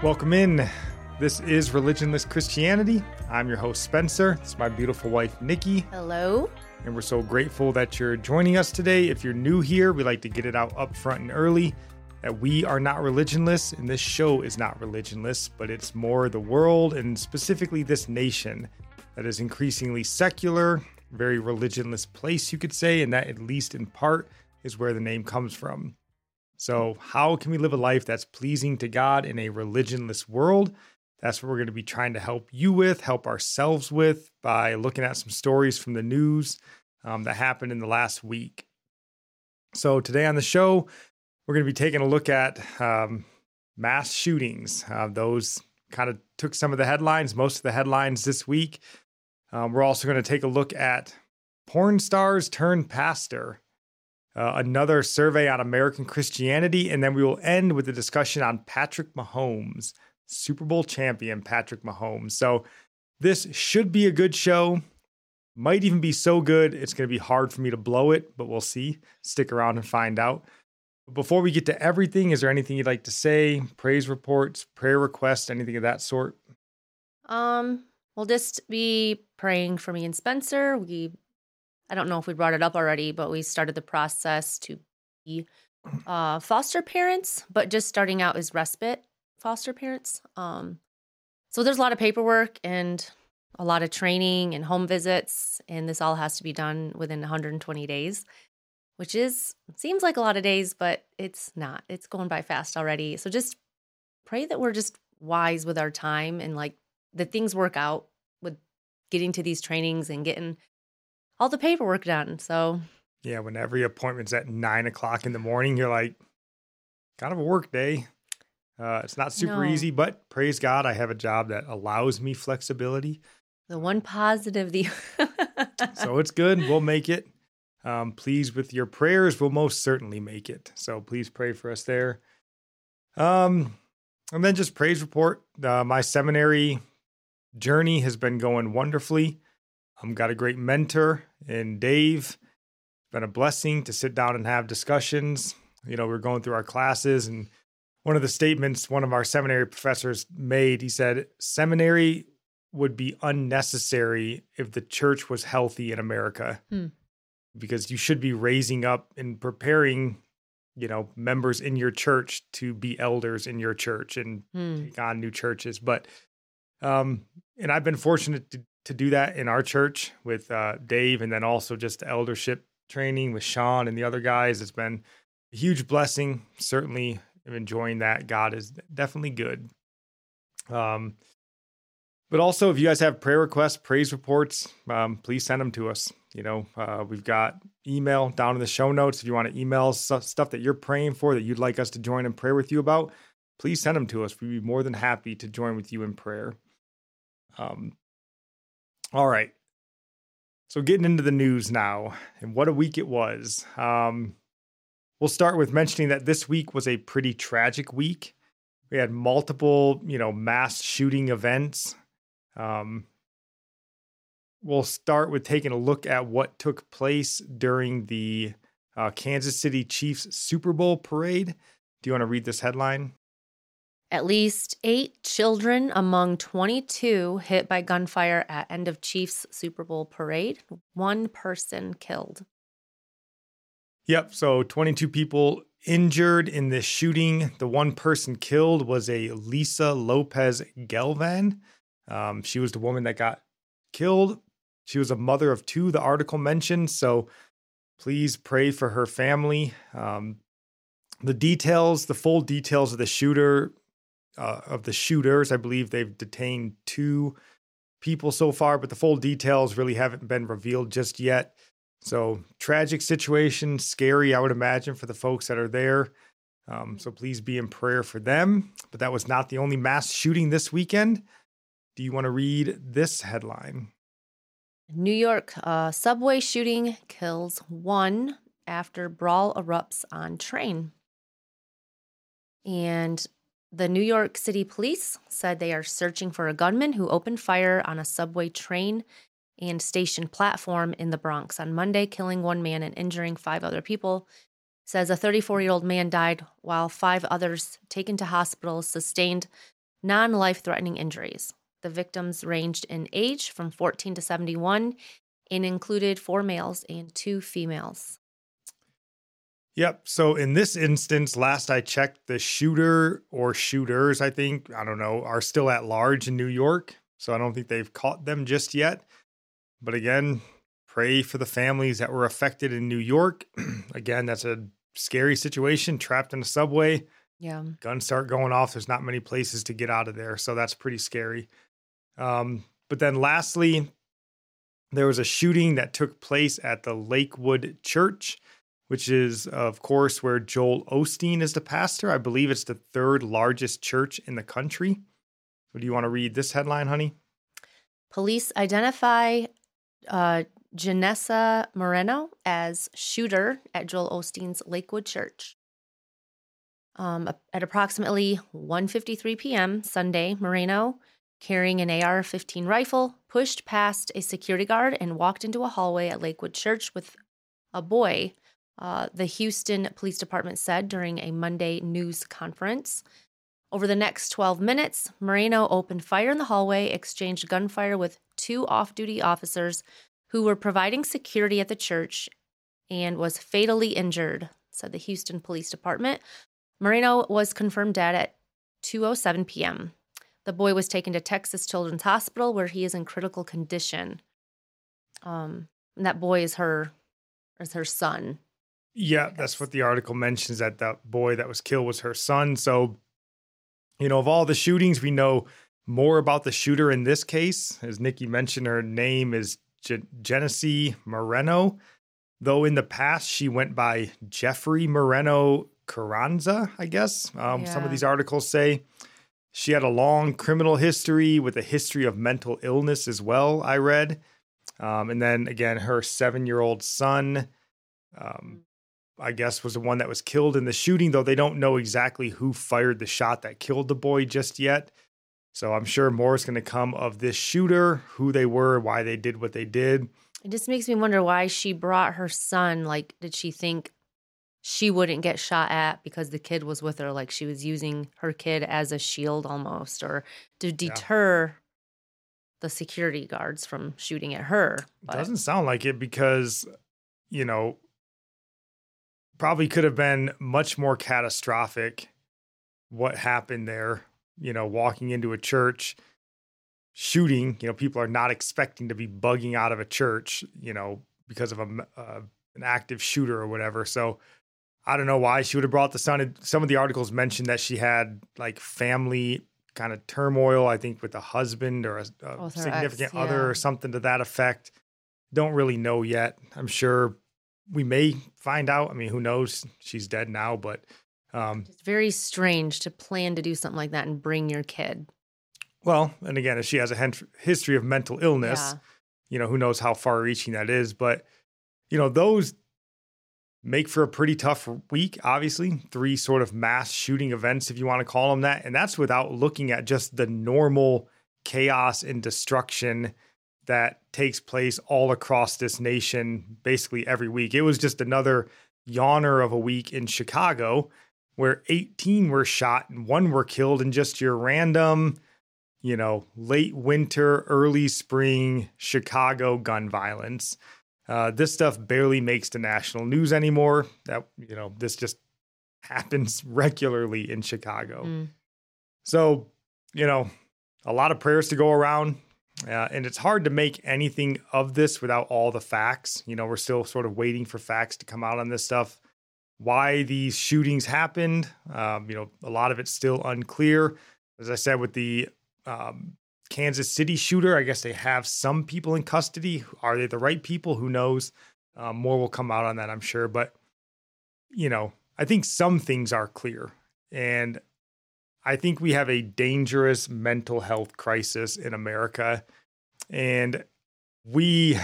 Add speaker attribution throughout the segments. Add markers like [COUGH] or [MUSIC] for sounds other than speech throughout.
Speaker 1: Welcome in. This is Religionless Christianity. I'm your host, Spencer. It's my beautiful wife, Nickie.
Speaker 2: Hello.
Speaker 1: And we're so grateful that you're joining us today. If you're new here, we like to get it out up front and early that we are not religionless, and this show is not religionless, but it's more the world and specifically this nation that is increasingly secular, very religionless place, you could say, and that at least in part is where the name comes from. So, how can we live a life that's pleasing to God in a religionless world? That's what we're going to be trying to help you with, help ourselves with by looking at some stories from the news um, that happened in the last week. So, today on the show, we're going to be taking a look at um, mass shootings. Uh, those kind of took some of the headlines, most of the headlines this week. Um, we're also going to take a look at porn stars turned pastor, uh, another survey on American Christianity, and then we will end with a discussion on Patrick Mahomes, Super Bowl champion Patrick Mahomes. So this should be a good show. Might even be so good, it's going to be hard for me to blow it, but we'll see. Stick around and find out. Before we get to everything, is there anything you'd like to say? Praise reports, prayer requests, anything of that sort?
Speaker 2: Um, we'll just be praying for me and Spencer. We, I don't know if we brought it up already, but we started the process to be uh, foster parents, but just starting out as respite foster parents. Um, so there's a lot of paperwork and a lot of training and home visits, and this all has to be done within 120 days which is seems like a lot of days, but it's not. It's going by fast already. So just pray that we're just wise with our time and like the things work out with getting to these trainings and getting all the paperwork done. So
Speaker 1: yeah, when every appointment's at nine o'clock in the morning, you're like, kind of a work day. Uh, it's not super no. easy, but praise God, I have a job that allows me flexibility.
Speaker 2: The one positive, the [LAUGHS]
Speaker 1: so it's good. We'll make it. Um, please, with your prayers, we'll most certainly make it. So please pray for us there. Um, and then just praise report. Uh, my seminary journey has been going wonderfully. I've got a great mentor in Dave. It's been a blessing to sit down and have discussions. You know, we're going through our classes, and one of the statements one of our seminary professors made, he said, Seminary would be unnecessary if the church was healthy in America. Hmm because you should be raising up and preparing you know members in your church to be elders in your church and hmm. take on new churches but um and i've been fortunate to, to do that in our church with uh dave and then also just eldership training with sean and the other guys it's been a huge blessing certainly am enjoying that god is definitely good um but also if you guys have prayer requests praise reports um, please send them to us you know, uh, we've got email down in the show notes. If you want to email stuff that you're praying for that you'd like us to join in prayer with you about, please send them to us. We'd be more than happy to join with you in prayer. Um, all right. So, getting into the news now, and what a week it was. Um, we'll start with mentioning that this week was a pretty tragic week. We had multiple, you know, mass shooting events. Um, we'll start with taking a look at what took place during the uh, Kansas City Chiefs Super Bowl parade. Do you want to read this headline?
Speaker 2: At least eight children among 22 hit by gunfire at end of Chiefs Super Bowl parade. One person killed.
Speaker 1: Yep. So 22 people injured in this shooting. The one person killed was a Lisa Lopez Galvan. Um, she was the woman that got killed she was a mother of two, the article mentioned. So please pray for her family. Um, the details, the full details of the shooter, uh, of the shooters, I believe they've detained two people so far, but the full details really haven't been revealed just yet. So tragic situation, scary, I would imagine, for the folks that are there. Um, so please be in prayer for them. But that was not the only mass shooting this weekend. Do you want to read this headline?
Speaker 2: New York uh, subway shooting kills one after brawl erupts on train. And the New York City police said they are searching for a gunman who opened fire on a subway train and station platform in the Bronx on Monday, killing one man and injuring five other people. Says a 34 year old man died while five others taken to hospitals sustained non life threatening injuries. The victims ranged in age from 14 to 71 and included four males and two females.
Speaker 1: Yep. So in this instance, last I checked, the shooter or shooters, I think, I don't know, are still at large in New York. So I don't think they've caught them just yet. But again, pray for the families that were affected in New York. [CLEARS THROAT] again, that's a scary situation, trapped in a subway.
Speaker 2: Yeah.
Speaker 1: Guns start going off. There's not many places to get out of there. So that's pretty scary. Um, but then lastly, there was a shooting that took place at the Lakewood Church, which is, of course, where Joel Osteen is the pastor. I believe it's the third largest church in the country. Do you want to read this headline, honey?
Speaker 2: Police identify uh, Janessa Moreno as shooter at Joel Osteen's Lakewood Church. Um, at approximately 1:53 p.m. Sunday, Moreno, carrying an AR-15 rifle, pushed past a security guard and walked into a hallway at Lakewood Church with a boy. Uh, the Houston Police Department said during a Monday news conference. Over the next 12 minutes, Moreno opened fire in the hallway, exchanged gunfire with two off duty officers who were providing security at the church and was fatally injured, said the Houston Police Department. Moreno was confirmed dead at 2:07 p.m. The boy was taken to Texas Children's Hospital where he is in critical condition. Um, and that boy is her is her son.
Speaker 1: Yeah, that's what the article mentions that that boy that was killed was her son. So, you know, of all the shootings, we know more about the shooter in this case. As Nickie mentioned, her name is Genesse Moreno, though in the past she went by Jeffrey Moreno Carranza, I guess. Um, yeah. Some of these articles say she had a long criminal history with a history of mental illness as well, I read. Um, and then again, her seven year old son, um, I guess, was the one that was killed in the shooting, though they don't know exactly who fired the shot that killed the boy just yet. So I'm sure more is going to come of this shooter, who they were, why they did what they did.
Speaker 2: It just makes me wonder why she brought her son. Like, did she think she wouldn't get shot at because the kid was with her? Like, she was using her kid as a shield almost, or to deter yeah. the security guards from shooting at her.
Speaker 1: But. Doesn't sound like it because, you know, probably could have been much more catastrophic what happened there you know, walking into a church, shooting, you know, people are not expecting to be bugging out of a church, you know, because of a uh, an active shooter or whatever. So I don't know why she would have brought the son. Some of the articles mentioned that she had like family kind of turmoil, I think, with a husband or a, a significant ex, yeah. other or something to that effect. Don't really know yet. I'm sure we may find out. I mean, who knows? She's dead now, but
Speaker 2: um, it's very strange to plan to do something like that and bring your kid.
Speaker 1: Well, and again, if she has a history of mental illness, yeah. you know, who knows how far reaching that is. But, you know, those make for a pretty tough week, obviously. Three sort of mass shooting events, if you want to call them that. And that's without looking at just the normal chaos and destruction that takes place all across this nation basically every week. It was just another yawner of a week in Chicago where 18 were shot and one were killed in just your random, you know, late winter, early spring Chicago gun violence. Uh, this stuff barely makes the national news anymore. That, you know, this just [LAUGHS] happens regularly in Chicago. Mm. So, you know, a lot of prayers to go around. Uh, and it's hard to make anything of this without all the facts. You know, we're still sort of waiting for facts to come out on this stuff why these shootings happened. Um, you know, a lot of it's still unclear. As I said, with the um, Kansas City shooter, I guess they have some people in custody. Are they the right people? Who knows? Um, more will come out on that, I'm sure. But, you know, I think some things are clear. And I think we have a dangerous mental health crisis in America. And we,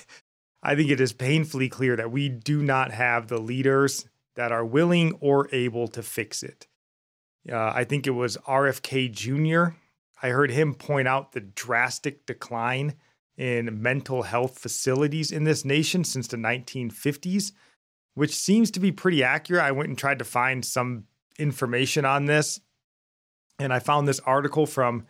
Speaker 1: [LAUGHS] I think it is painfully clear that we do not have the leaders that are willing or able to fix it. Uh, I think it was RFK Jr. I heard him point out the drastic decline in mental health facilities in this nation since the 1950s, which seems to be pretty accurate. I went and tried to find some information on this. And I found this article from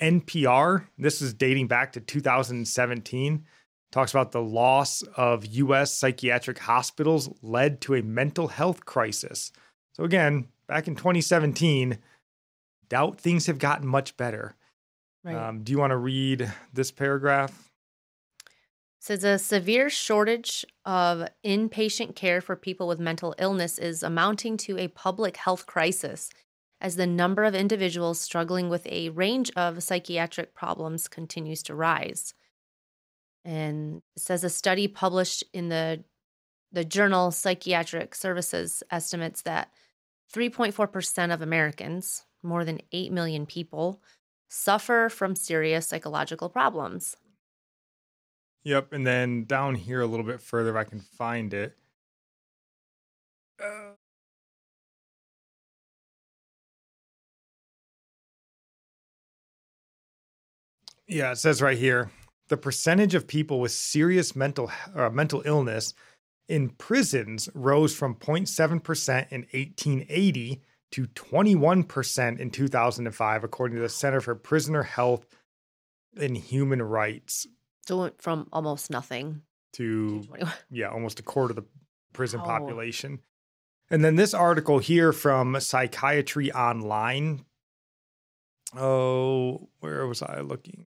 Speaker 1: NPR. This is dating back to 2017. Talks about the loss of US psychiatric hospitals led to a mental health crisis. So, again, back in 2017, doubt things have gotten much better.
Speaker 2: Right.
Speaker 1: Um, do you want to read this paragraph?
Speaker 2: says a severe shortage of inpatient care for people with mental illness is amounting to a public health crisis as the number of individuals struggling with a range of psychiatric problems continues to rise. And says a study published in the the journal Psychiatric Services estimates that 3.4% of Americans, more than 8 million people, suffer from serious psychological problems.
Speaker 1: Yep. And then down here a little bit further, if I can find it. Yeah, it says right here the percentage of people with serious mental uh, mental illness in prisons rose from 0.7% in 1880 to 21% in 2005 according to the Center for Prisoner Health and Human Rights
Speaker 2: So it went from almost nothing
Speaker 1: to
Speaker 2: to [LAUGHS]
Speaker 1: yeah, almost a quarter of the prison
Speaker 2: Wow.
Speaker 1: population. And then this article here from Psychiatry Online. Oh, where was I looking?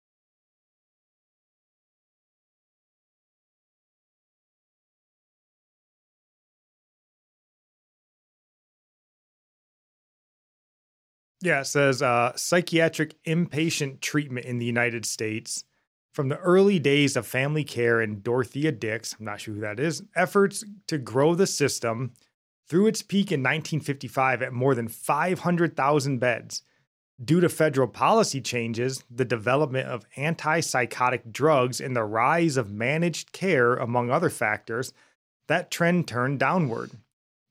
Speaker 1: Yeah, it says uh, psychiatric inpatient treatment in the United States. From the early days of family care and Dorothea Dix, I'm not sure who that is, efforts to grow the system through its peak in 1955 at more than 500,000 beds. Due to federal policy changes, the development of antipsychotic drugs, and the rise of managed care, among other factors, that trend turned downward.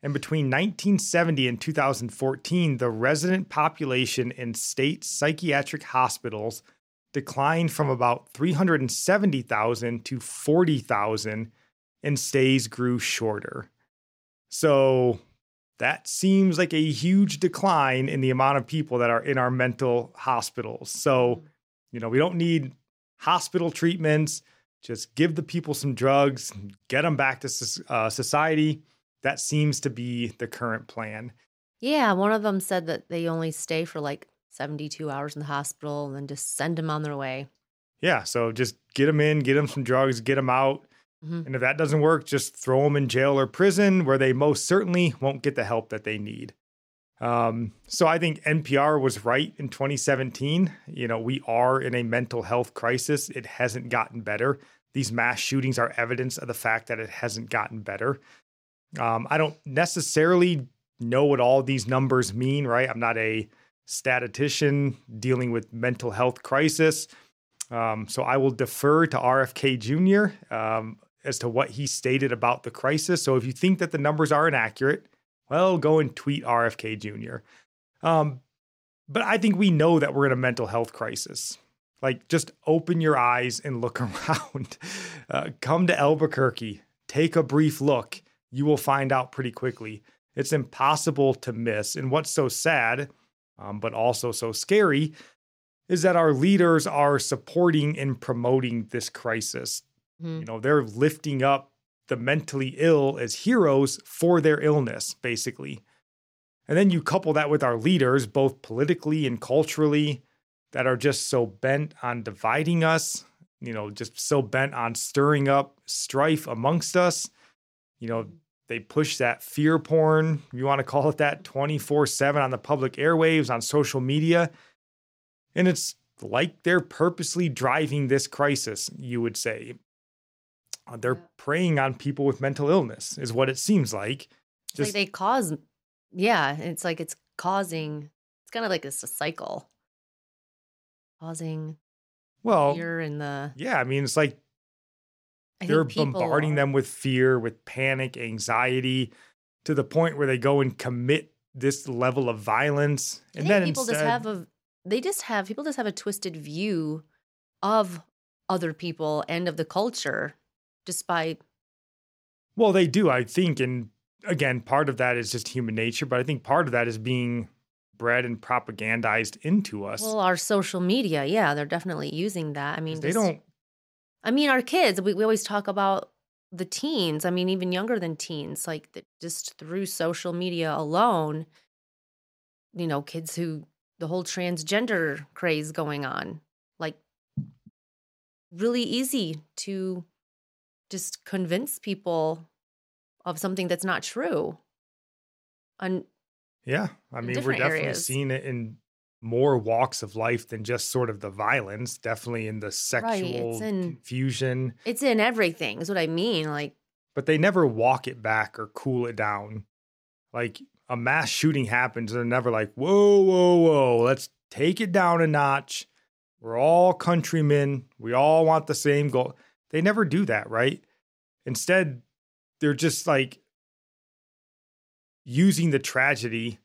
Speaker 1: And between 1970 and 2014, the resident population in state psychiatric hospitals declined from about 370,000 to 40,000, and stays grew shorter. So that seems like a huge decline in the amount of people that are in our mental hospitals. So, you know, we don't need hospital treatments. Just give the people some drugs, get them back to uh, society. That seems to be the current plan.
Speaker 2: Yeah, one of them said that they only stay for like 72 hours in the hospital and then just send them on their way.
Speaker 1: Yeah, so just get them in, get them some drugs, get them out.
Speaker 2: Mhm.
Speaker 1: And if that doesn't work, just throw them in jail or prison where they most certainly won't get the help that they need. Um, so I think NPR was right in 2017. You know, we are in a mental health crisis. It hasn't gotten better. These mass shootings are evidence of the fact that it hasn't gotten better. Um, I don't necessarily know what all these numbers mean, right? I'm not a statistician dealing with mental health crisis. Um, so I will defer to RFK Jr. Um, as to what he stated about the crisis. So if you think that the numbers are inaccurate, well, go and tweet RFK Jr. Um, but I think we know that we're in a mental health crisis. Like, just open your eyes and look [LAUGHS] around. Uh, come to Albuquerque, take a brief look. You will find out pretty quickly. It's impossible to miss. And what's so sad, um, but also so scary, is that our leaders are supporting and promoting this crisis.
Speaker 2: Mhm.
Speaker 1: You know, they're lifting up the mentally ill as heroes for their illness, basically. And then you couple that with our leaders, both politically and culturally, that are just so bent on dividing us, you know, just so bent on stirring up strife amongst us. You know, they push that fear porn, you want to call it that, 24 7 on the public airwaves, on social media. And it's like they're purposely driving this crisis, you would say. Uh, They're
Speaker 2: Yeah.
Speaker 1: preying on people with mental illness, is what it seems like.
Speaker 2: It's like they cause, yeah, it's like it's causing, it's kind of like it's a cycle. Causing
Speaker 1: well,
Speaker 2: fear in the,
Speaker 1: yeah, I mean, it's like
Speaker 2: I
Speaker 1: they're bombarding
Speaker 2: are-
Speaker 1: them with fear, with panic, anxiety, to the point where they go and commit this level of violence.
Speaker 2: I
Speaker 1: And then
Speaker 2: people
Speaker 1: instead,
Speaker 2: just have a, they just have, people just have a twisted view of other people and of the culture just by,
Speaker 1: well, they do, I think. And again, part of that is just human nature, but I think part of that is being bred and propagandized into us.
Speaker 2: Well, our social media, yeah, they're definitely using that. I mean,
Speaker 1: they
Speaker 2: just-
Speaker 1: don't
Speaker 2: I mean, our kids, we, we always talk about the teens. I mean, even younger than teens, like that just through social media alone, you know, kids who the whole transgender craze going on, like really easy to just convince people of something that's not true. And
Speaker 1: Yeah, I mean, we're definitely
Speaker 2: areas.
Speaker 1: seeing it in more walks of life than just sort of the violence. Definitely in the sexual
Speaker 2: in-
Speaker 1: confusion,
Speaker 2: it's in everything, is what I mean. Like,
Speaker 1: but they never walk it back or cool it down. Like a mass shooting happens, they're never like, "Whoa, whoa, whoa, let's take it down a notch." We're all countrymen. We all want the same goal. They never do that, right? Instead, they're just like using the tragedy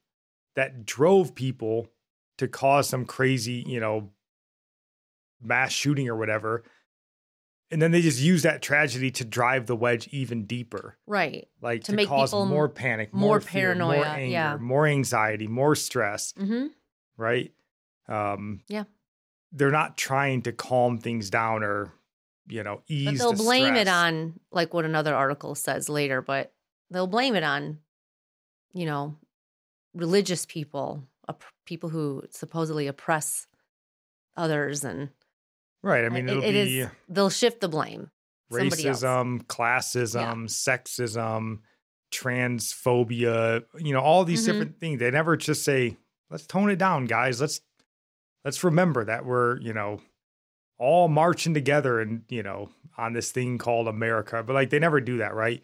Speaker 1: that drove people to cause some crazy, you know, mass shooting or whatever. And then they just use that tragedy to drive the wedge even deeper,
Speaker 2: right.
Speaker 1: like
Speaker 2: To
Speaker 1: to,
Speaker 2: make
Speaker 1: cause
Speaker 2: people
Speaker 1: more panic,
Speaker 2: more
Speaker 1: more, fear, more
Speaker 2: paranoia,
Speaker 1: anger,
Speaker 2: yeah.
Speaker 1: more anxiety, more stress,
Speaker 2: Mm-hmm.
Speaker 1: right? Um,
Speaker 2: Yeah.
Speaker 1: They're not trying to calm things down or, you know, ease.
Speaker 2: But they'll
Speaker 1: the
Speaker 2: blame it on like what another article says later, but they'll blame it on, you know, religious people, op- people who supposedly oppress others, and
Speaker 1: right. I mean,
Speaker 2: it-
Speaker 1: it'll
Speaker 2: it is- they'll shift the blame.
Speaker 1: Racism, classism, sexism, transphobia, you know, all these
Speaker 2: Mhm.
Speaker 1: different things. They never just say, let's tone it down, guys. Let's let's remember that we're, you know, all marching together and, you know, on this thing called America. But like they never do that, right?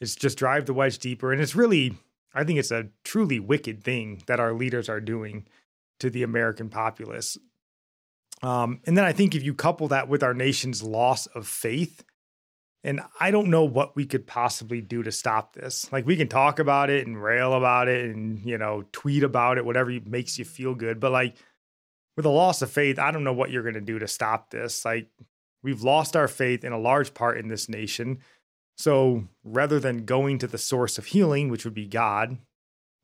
Speaker 1: It's just drive the wedge deeper. And it's really, I think it's a truly wicked thing that our leaders are doing to the American populace. Um, and then I think if you couple that with our nation's loss of faith, and I don't know what we could possibly do to stop this. Like we can talk about it and rail about it and, you know, tweet about it, whatever makes you feel good. But like with a loss of faith, I don't know what you're going to do to stop this. Like we've lost our faith in a large part in this nation. So rather than going to the source of healing, which would be God,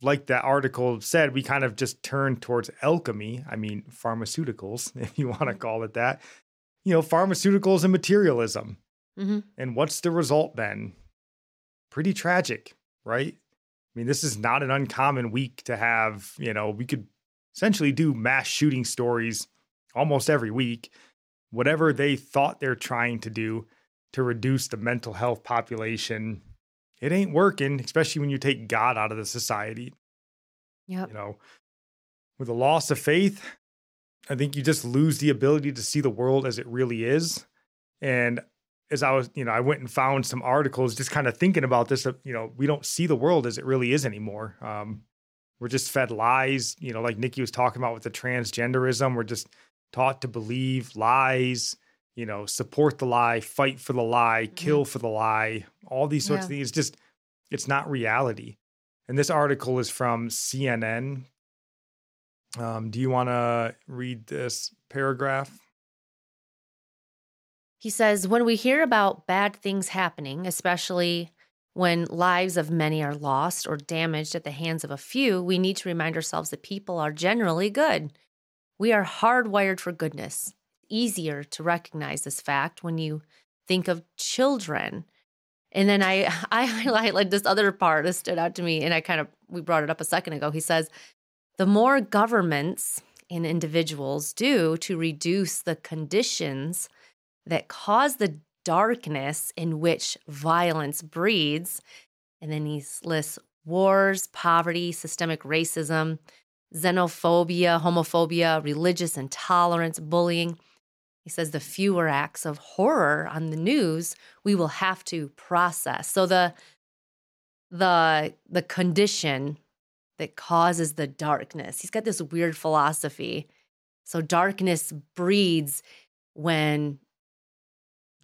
Speaker 1: like that article said, we kind of just turn towards alchemy. I mean, pharmaceuticals, [LAUGHS] if you want to call it that. You know, pharmaceuticals and materialism.
Speaker 2: hmm
Speaker 1: And what's the result then? Pretty tragic, right? I mean, this is not an uncommon week to have, you know, we could essentially do mass shooting stories almost every week. Whatever they thought they're trying to do to reduce the mental health population, it ain't working, especially when you take God out of the society.
Speaker 2: Yep.
Speaker 1: You know, with the loss of faith, I think you just lose the ability to see the world as it really is. And as I was, you know, I went and found some articles just kind of thinking about this. You know, we don't see the world as it really is anymore. Um, we're just fed lies, you know, like Nickie was talking about with the transgenderism. We're just taught to believe lies, you know, support the lie, fight for the lie, kill for the lie, all these sorts of things. It's just, it's not reality. And this article is from CNN. Um, do you want to read this paragraph?
Speaker 2: He says, when we hear about bad things happening, especially when lives of many are lost or damaged at the hands of a few, we need to remind ourselves that people are generally good. We are hardwired for goodness. Easier to recognize this fact when you think of children. And then I [LAUGHS] I highlight this other part that stood out to me, and I kind of we brought it up a second ago. He says, the more governments and individuals do to reduce the conditions that cause the darkness in which violence breeds. And then he lists wars, poverty, systemic racism, xenophobia, homophobia, religious intolerance, bullying. He says the fewer acts of horror on the news we will have to process. So the the the condition that causes the darkness. He's got this weird philosophy. So darkness breeds when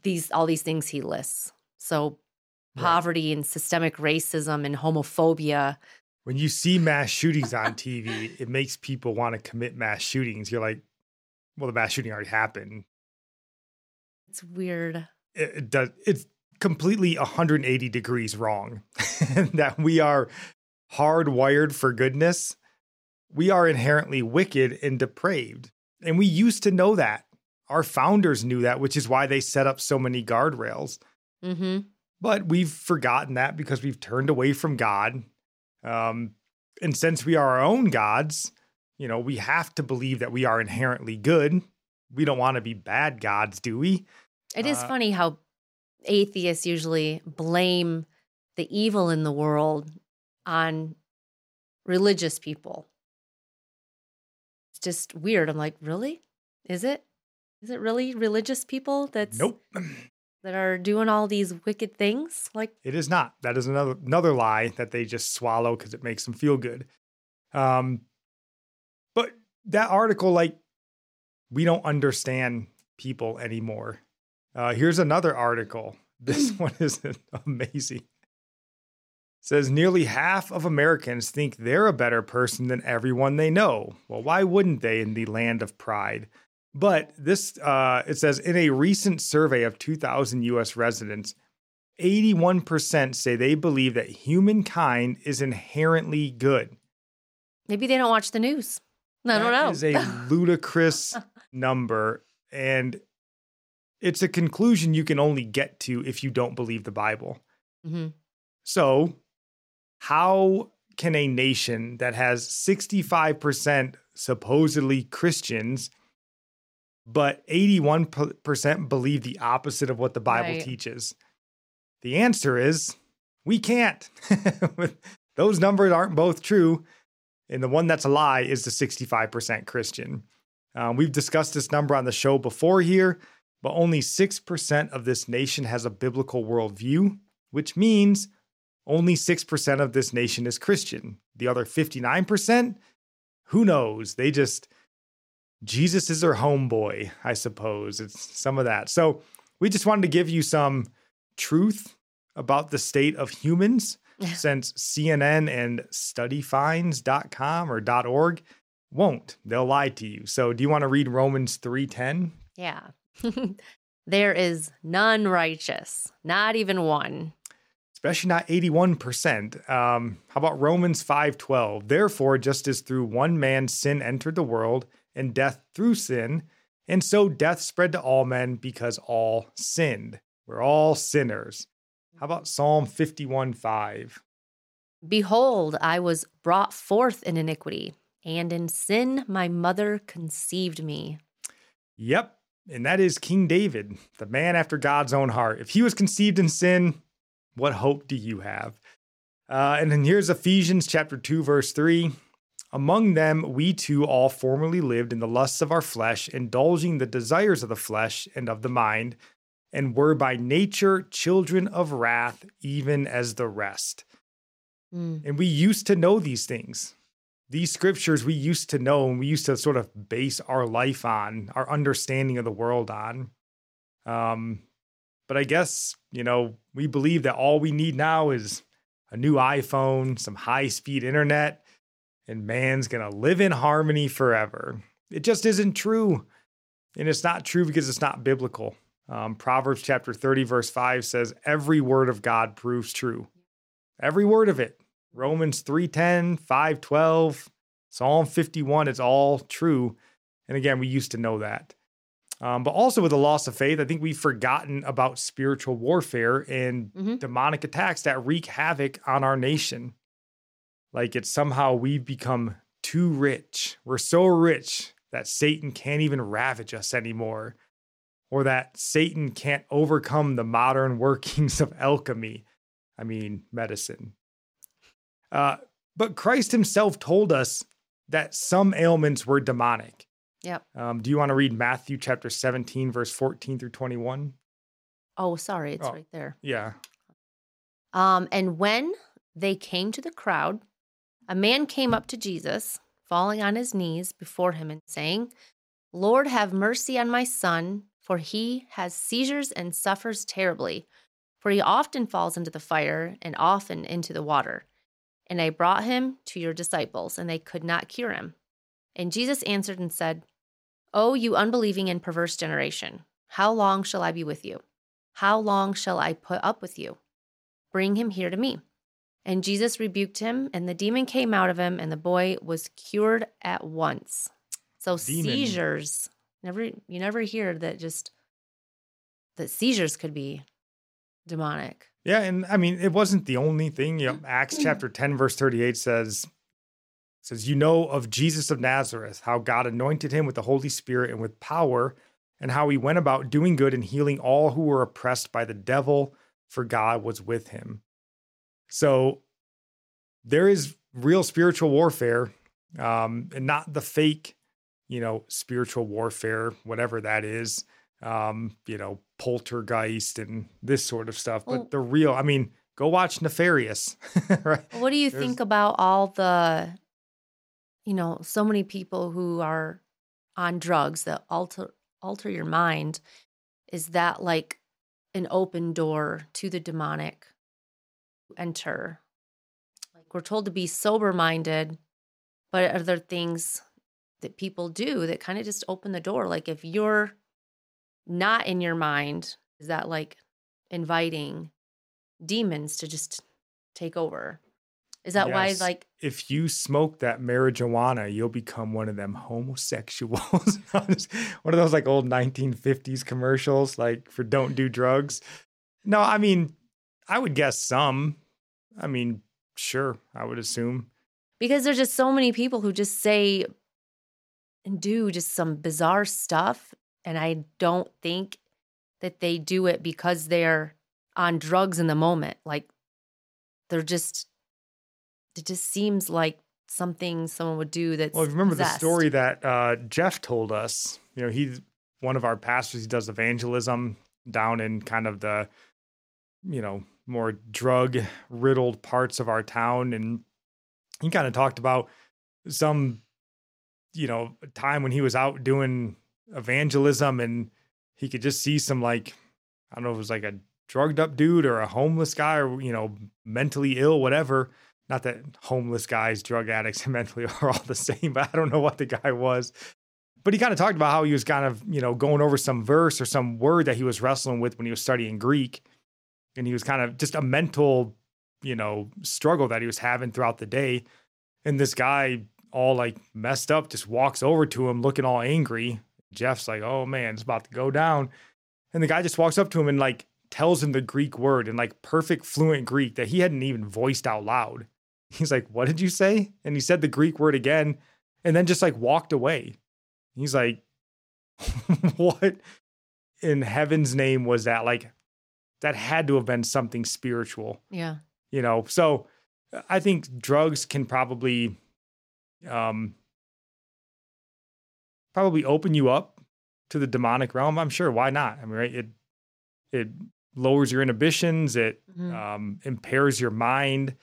Speaker 2: these all these things he lists. So
Speaker 1: Right.
Speaker 2: poverty and systemic racism and homophobia.
Speaker 1: when you see mass shootings on TV, it makes people want to commit mass shootings. You're like, well, the mass shooting already happened.
Speaker 2: It's weird.
Speaker 1: It, it does. It's completely 180 degrees wrong [LAUGHS] that we are hardwired for goodness. we are inherently wicked and depraved. And we used to know that. Our founders knew that, which is why they set up so many guardrails.
Speaker 2: Mm-hmm.
Speaker 1: But we've forgotten that because we've turned away from God. Um, and since we are our own gods, you know, we have to believe that we are inherently good. We don't want to be bad gods, do we?
Speaker 2: It is
Speaker 1: Uh,
Speaker 2: funny how atheists usually blame the evil in the world on religious people. It's just weird. I'm like, really? Is it? Is it really religious people that's
Speaker 1: Nope. [CLEARS THROAT]
Speaker 2: that are doing all these wicked things? Like,
Speaker 1: It is not. That is another another lie that they just swallow because it makes them feel good. Um, but that article, like, we don't understand people anymore. Uh, here's another article. [LAUGHS] This one is amazing. says nearly half of Americans think they're a better person than everyone they know. Well, why wouldn't they in the land of pride? But this, uh, it says in a recent survey of 2,000 US residents, 81% say they believe that humankind is inherently good.
Speaker 2: maybe they don't watch the news. I don't
Speaker 1: That
Speaker 2: know.
Speaker 1: is a ludicrous [LAUGHS] number. And it's a conclusion you can only get to if you don't believe the Bible.
Speaker 2: Mhm.
Speaker 1: So, how can a nation that has 65% supposedly Christians, but 81% believe the opposite of what the Bible
Speaker 2: Right.
Speaker 1: teaches? The answer is we can't. [LAUGHS] Those numbers aren't both true. And the one that's a lie is the 65% Christian. Um, we've discussed this number on the show before here, but only 6% of this nation has a biblical worldview, which means only 6% of this nation is Christian. The other 59%, who knows? They just, Jesus is their homeboy, I suppose. It's some of that. So we just wanted to give you some truth about the state of humans [LAUGHS] since CNN and studyfinds.com or .org won't. They'll lie to you. So do you want to read Romans 3:10?
Speaker 2: Yeah. [LAUGHS] there is none righteous, not even one.
Speaker 1: especially not 81%. Um, how about Romans 5:12? Therefore, just as through one man sin entered the world, and death through sin, and so death spread to all men because all sinned. We're all sinners. How about Psalm 51:5?
Speaker 2: Behold, I was brought forth in iniquity, and in sin my mother conceived me.
Speaker 1: Yep. And that is King David, the man after God's own heart. If he was conceived in sin, what hope do you have? Uh, and then here's Ephesians chapter 2, verse 3. Among them, we too all formerly lived in the lusts of our flesh, indulging the desires of the flesh and of the mind, and were by nature children of wrath, even as the rest.
Speaker 2: Mm.
Speaker 1: And we used to know these things. These scriptures we used to know and we used to sort of base our life on, our understanding of the world on. Um, but I guess, you know, we believe that all we need now is a new iPhone, some high speed internet, and man's going to live in harmony forever. It just isn't true. And it's not true because it's not biblical. Um, Proverbs chapter 30, verse 5 says, Every word of God proves true. Every word of it. Romans 3:10, 5:12, Psalm 51, it's all true. And again, we used to know that. Um, but also with the loss of faith, I think we've forgotten about spiritual warfare and
Speaker 2: Mhm.
Speaker 1: demonic attacks that wreak havoc on our nation. Like it's somehow we've become too rich. We're so rich that Satan can't even ravage us anymore, or that Satan can't overcome the modern [LAUGHS] workings of alchemy. I mean, medicine. Uh, but Christ himself told us that some ailments were demonic.
Speaker 2: Yep.
Speaker 1: Um, do you want to read Matthew chapter 17, verse 14 through 21?
Speaker 2: Oh, sorry, it's
Speaker 1: Oh.
Speaker 2: right there.
Speaker 1: Yeah.
Speaker 2: Um, and when they came to the crowd, a man came up to Jesus, falling on his knees before him and saying, Lord, have mercy on my son, for he has seizures and suffers terribly. For he often falls into the fire and often into the water. And I brought him to your disciples, and they could not cure him. And Jesus answered and said, O you unbelieving and perverse generation, how long shall I be with you? How long shall I put up with you? Bring him here to me. And Jesus rebuked him, and the demon came out of him, and the boy was cured at once. So
Speaker 1: Demon.
Speaker 2: seizures, never you never hear that just that seizures could be demonic.
Speaker 1: Yeah, and I mean it wasn't the only thing. You know, Acts chapter 10, verse 38 says says, You know of Jesus of Nazareth, how God anointed him with the Holy Spirit and with power, and how he went about doing good and healing all who were oppressed by the devil, for God was with him. So there is real spiritual warfare, um, and not the fake, you know, spiritual warfare, whatever that is um, you know, poltergeist and this sort of stuff.
Speaker 2: Well-
Speaker 1: but the real, I mean, go watch Nefarious, [LAUGHS] right?
Speaker 2: What do you
Speaker 1: There's-
Speaker 2: think about all the, you know, so many people who are on drugs that alter alter your mind? Is that like an open door to the demonic enter? Like we're told to be sober minded, but are there things that people do that kind of just open the door? Like if you're not in your mind, is that like inviting demons to just take over? Is that
Speaker 1: Yes.
Speaker 2: why like
Speaker 1: If you smoke that marijuana, you'll become one of them homosexuals. [LAUGHS] one of those like old 1950s commercials, like for don't do drugs. No, I mean, I would guess some. I mean, sure, I would assume.
Speaker 2: because there's just so many people who just say and do just some bizarre stuff and I don't think that they do it because they're on drugs in the moment. Like they're just it just seems like something someone would do that's
Speaker 1: Well, remember the story that uh, Jeff told us. You know, he's one of our pastors. He does evangelism down in kind of the, you know, more drug riddled parts of our town, and he kind of talked about some, you know, time when he was out doing evangelism, and he could just see some like, I don't know if it was like a drugged up dude or a homeless guy or you know mentally ill, whatever not that homeless guys, drug addicts, [LAUGHS] and mentally are all the same, but I don't know what the guy was. But he kind of talked about how he was kind of, you know, going over some verse or some word that he was wrestling with when he was studying Greek. And he was kind of just a mental, you know, struggle that he was having throughout the day. And this guy, all like messed up, just walks over to him looking all angry. Jeff's like, oh man, it's about to go down. And the guy just walks up to him and like tells him the Greek word in like perfect fluent Greek that he hadn't even voiced out loud. [LAUGHS] He's like, What did you say? And he said the Greek word again and then just like walked away. He's like, [LAUGHS] What in heaven's name was that? Like, that had to have been something spiritual,
Speaker 2: Yeah.
Speaker 1: you know? So I think drugs can probably, um, probably open you up to the demonic realm. I'm sure. Why not? I mean, right? It, it lowers your inhibitions. It,
Speaker 2: Mhm.
Speaker 1: um, impairs your mind,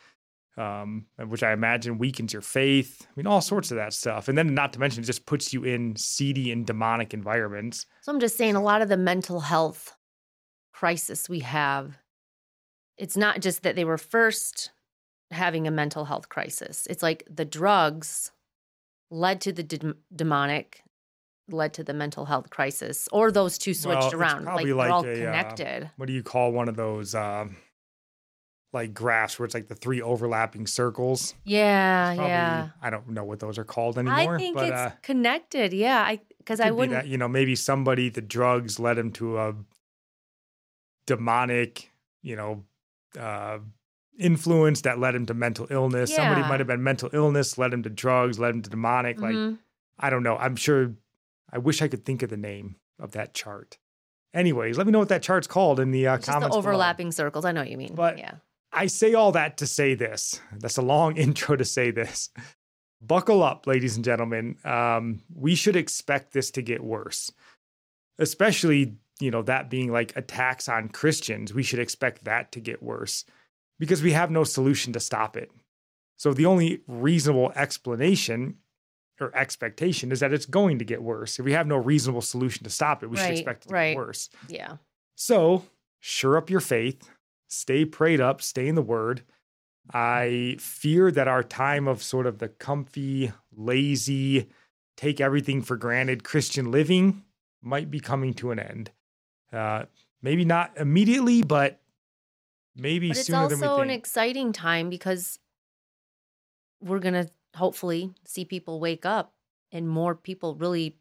Speaker 1: um, which I imagine weakens your faith. I mean, all sorts of that stuff. And then, not to mention, it just puts you in seedy and demonic environments.
Speaker 2: So I'm just saying a lot of the mental health crisis we have, it's not just that they were first having a mental health crisis. It's like the drugs led to the de- demonic, led to the mental health crisis, or those two switched
Speaker 1: Well,
Speaker 2: around. Like
Speaker 1: probably
Speaker 2: they're
Speaker 1: like
Speaker 2: all
Speaker 1: a, uh,
Speaker 2: connected.
Speaker 1: What do you call one of those, um, like graphs where it's like the three overlapping circles?
Speaker 2: yeah,
Speaker 1: probably-
Speaker 2: yeah.
Speaker 1: I don't know what those are called anymore.
Speaker 2: I think
Speaker 1: but,
Speaker 2: it's
Speaker 1: uh,
Speaker 2: connected. Yeah, I because I wouldn't.
Speaker 1: that, you know, maybe somebody, the drugs led him to a demonic, you know, uh, influence that led him to mental illness. Somebody might have been mental illness, led him to drugs, led him to demonic. Like,
Speaker 2: Mhm.
Speaker 1: I don't know. I'm sure, I wish I could think of the name of that chart. Anyways, let me know what that chart's called in the uh,
Speaker 2: It's just
Speaker 1: comments.
Speaker 2: the
Speaker 1: below.
Speaker 2: overlapping circles. I know what you mean.
Speaker 1: But-
Speaker 2: yeah.
Speaker 1: I say all that to say this. That's a long [LAUGHS] intro to say this. Buckle up, ladies and gentlemen. Um, we should expect this to get worse, especially, you know, that being like attacks on Christians. We should expect that to get worse because we have no solution to stop it. So the only reasonable explanation or expectation is that it's going to get worse. If we have no reasonable solution to stop it, we should expect it to
Speaker 2: right.
Speaker 1: get worse.
Speaker 2: Yeah.
Speaker 1: So, sure up your faith, stay prayed up, stay in the word. I fear that our time of sort of the comfy, lazy, take everything for granted Christian living might be coming to an end. Uh, maybe not immediately, but maybe
Speaker 2: But it's
Speaker 1: sooner than we
Speaker 2: also an exciting time because we're going to hopefully see people wake up and more people really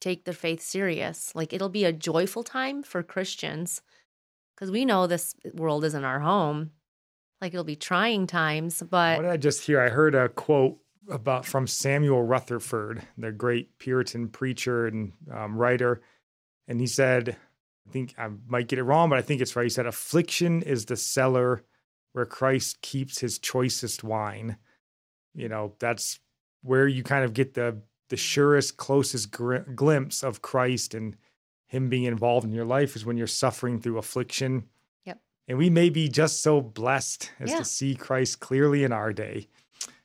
Speaker 2: take their faith serious. Like it'll be a joyful time for Christians because we know this world isn't our home. Like it'll be trying times, but
Speaker 1: what did I just hear? I heard a quote about from Samuel Rutherford, the great Puritan preacher and um, writer, and he said, I think I might get it wrong, but I think it's right. He said, "Affliction is the cellar where Christ keeps his choicest wine." You know, that's where you kind of get the the surest, closest gr- glimpse of Christ and Him being involved in your life is when you're suffering through affliction.
Speaker 2: Yep.
Speaker 1: And we may be just so blessed as
Speaker 2: Yeah.
Speaker 1: to see Christ clearly in our day.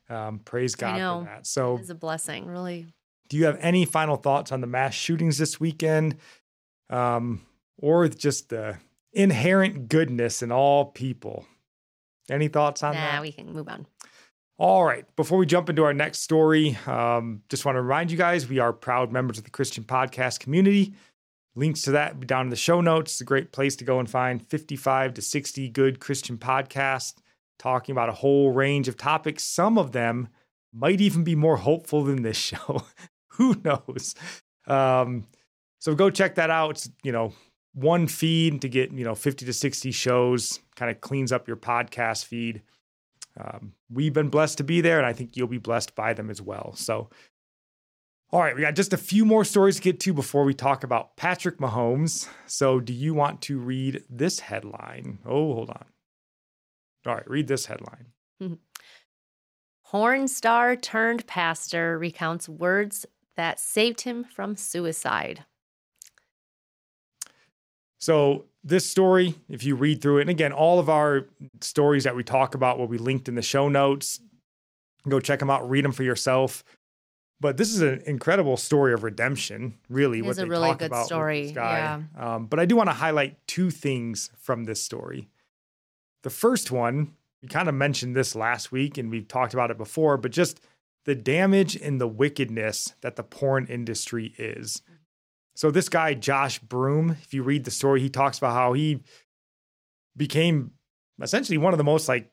Speaker 1: Um, praise God for that. So,
Speaker 2: it's a blessing, really.
Speaker 1: do you have any final thoughts on the mass shootings this weekend, um, or just the inherent goodness in all people? Any thoughts on
Speaker 2: Nah,
Speaker 1: that?
Speaker 2: we can move on.
Speaker 1: All right. Before we jump into our next story, um, just want to remind you guys we are proud members of the Christian podcast community. Links to that down in the show notes. It's a great place to go and find 55 to 60 good Christian podcasts talking about a whole range of topics. Some of them might even be more hopeful than this [LAUGHS] show. Who knows? Um, so go check that out. It's, you know, one feed to get, you know, 50 to 60 shows, kind of cleans up your podcast feed um, we've been blessed to be there, and I think you'll be blessed by them as well. So, all right, we got just a few more stories to get to before we talk about Patrick Mahomes. So, do you want to read this headline? Oh, hold on. All right, read this headline. [LAUGHS]
Speaker 2: Horn star turned pastor recounts words that saved him from suicide.
Speaker 1: So, this story, if you read through it, and again, all of our stories that we talk about will be linked in the show notes. Go check them out, read them for yourself. But this is an incredible story of redemption, really.
Speaker 2: It
Speaker 1: what they
Speaker 2: really
Speaker 1: talk
Speaker 2: good
Speaker 1: about with
Speaker 2: story,
Speaker 1: this guy. Um, but I do want to highlight two things from this story. The first one, we kind of mentioned this last week, and we've talked about it before, but just the damage and the wickedness that the porn industry is. So this guy, Josh Broome, if you read the story, he talks about how he became essentially one of the most like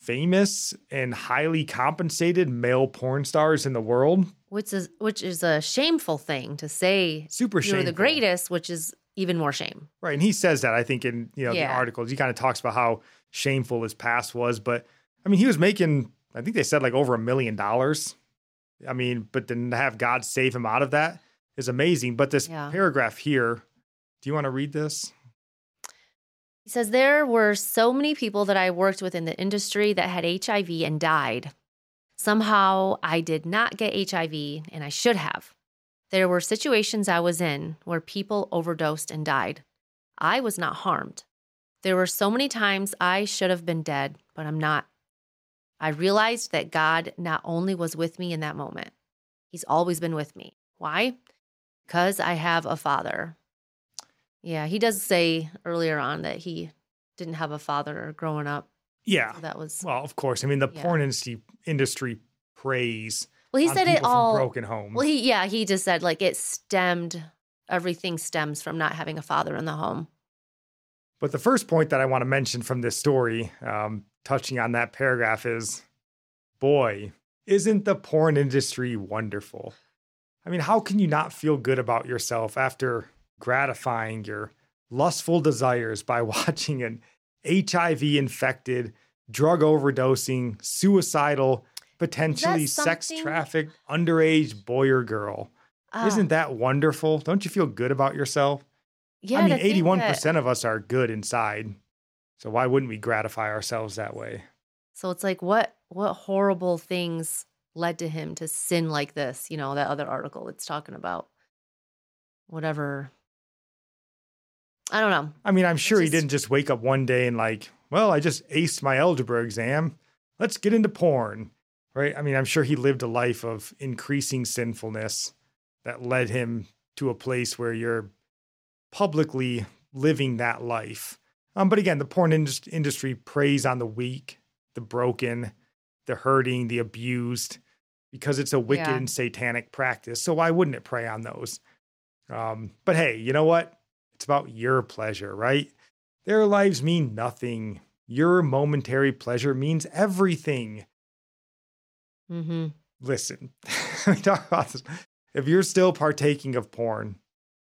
Speaker 1: famous and highly compensated male porn stars in the world.
Speaker 2: Which is which is a shameful thing to say
Speaker 1: Super
Speaker 2: you're
Speaker 1: shameful.
Speaker 2: the greatest, which is even more shame.
Speaker 1: Right. And he says that, I think, in you know the articles. He kind of talks about how shameful his past was. But I mean, he was making, I think they said like over a million dollars. I mean, but then to have God save him out of that is amazing. But this
Speaker 2: Yeah.
Speaker 1: paragraph here, do you want to read this?
Speaker 2: He says there were so many people that I worked with in the industry that had HIV and died. Somehow I did not get HIV and I should have. There were situations I was in where people overdosed and died. I was not harmed. There were so many times I should have been dead, but I'm not. I realized that God not only was with me in that moment, He's always been with me. Why? Because I have a father. Yeah, he does say earlier on that he didn't have a father growing up.
Speaker 1: Yeah.
Speaker 2: So that was
Speaker 1: Well, of course. I mean, the
Speaker 2: Yeah.
Speaker 1: porn industry industry preys.
Speaker 2: well. He said it all.
Speaker 1: broken homes.
Speaker 2: Well, he yeah, he just said like it stemmed. Everything stems from not having a father in the home.
Speaker 1: But the first point that I want to mention from this story, um, touching on that paragraph, is boy, isn't the porn industry wonderful? I mean, how can you not feel good about yourself after gratifying your lustful desires by [LAUGHS] watching an HIV infected, drug overdosing, suicidal, potentially sex trafficked underage boy or girl?
Speaker 2: Ah,
Speaker 1: Isn't that wonderful? Don't you feel good about yourself?
Speaker 2: yeah?
Speaker 1: I mean,
Speaker 2: think
Speaker 1: eighty-one
Speaker 2: that-
Speaker 1: percent of us are good inside, so why wouldn't we gratify ourselves that way?
Speaker 2: So it's like what what horrible things led to him to sin like this? You know that other article it's talking about. Whatever. I don't know.
Speaker 1: I mean, I'm sure he didn't just wake up one day and like, well, I just aced my algebra exam. Let's get into porn, right? I mean, I'm sure he lived a life of increasing sinfulness that led him to a place where you're publicly living that life. Um, but again, the porn indus- industry preys on the weak, the broken, the hurting, the abused, because it's a wicked
Speaker 2: Yeah.
Speaker 1: and satanic practice. So why wouldn't it prey on those? Um, but hey, you know what? It's about your pleasure, right? Their lives mean nothing. Your momentary pleasure means everything.
Speaker 2: Mm-hmm.
Speaker 1: Listen, [LAUGHS] we talk about this. If you're still partaking of porn,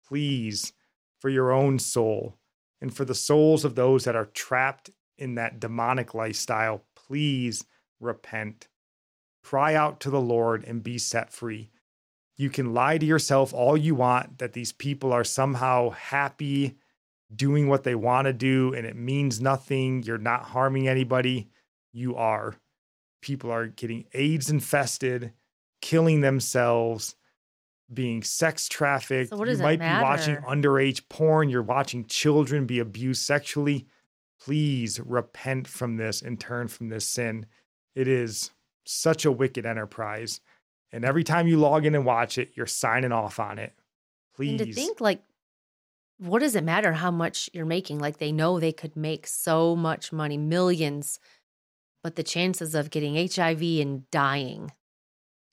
Speaker 1: please, for your own soul and for the souls of those that are trapped in that demonic lifestyle, please repent. Cry out to the Lord and be set free. You can lie to yourself all you want that these people are somehow happy doing what they want to do and it means nothing. You're not harming anybody. You are. People are getting AIDS infested, killing themselves, being sex trafficked.
Speaker 2: So what
Speaker 1: you might be watching underage porn. You're watching children be abused sexually. Please repent from this and turn from this sin. It is such a wicked enterprise. And every time you log in and watch it, you're signing off on it. Please.
Speaker 2: And to think, like, what does it matter how much you're making? Like, they know they could make so much money, millions, but the chances of getting HIV and dying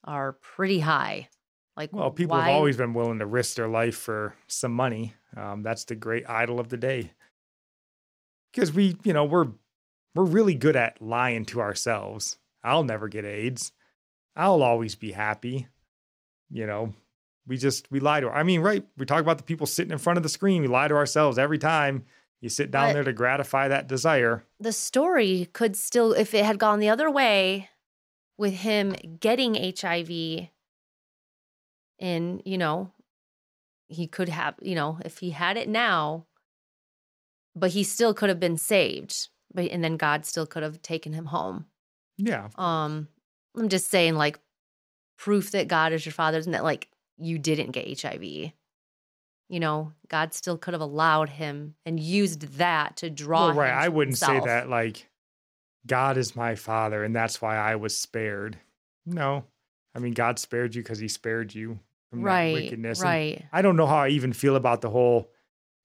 Speaker 2: are pretty high. Like,
Speaker 1: Well, people
Speaker 2: why-
Speaker 1: have always been willing to risk their life for some money. Um, that's the great idol of the day. Because we, you know, we're we're really good at lying to ourselves. I'll never get AIDS. I'll always be happy. You know, we just we lie to. I mean, right? We talk about the people sitting in front of the screen. We lie to ourselves every time. You sit down
Speaker 2: But-
Speaker 1: there to gratify that desire.
Speaker 2: the story could still, if it had gone the other way with him getting HIV, and, you know, he could have, you know, if he had it now, but he still could have been saved, but, and then God still could have taken him home.
Speaker 1: Yeah,
Speaker 2: Um, I'm just saying, like, proof that God is your father and that, like, you didn't get HIV. You know, God still could have allowed him and used that to draw.
Speaker 1: well, right. I wouldn't say that like God is my father and that's why I was spared. No, I mean God spared you because He spared you from that
Speaker 2: right,
Speaker 1: wickedness. And
Speaker 2: right.
Speaker 1: I don't know how I even feel about the whole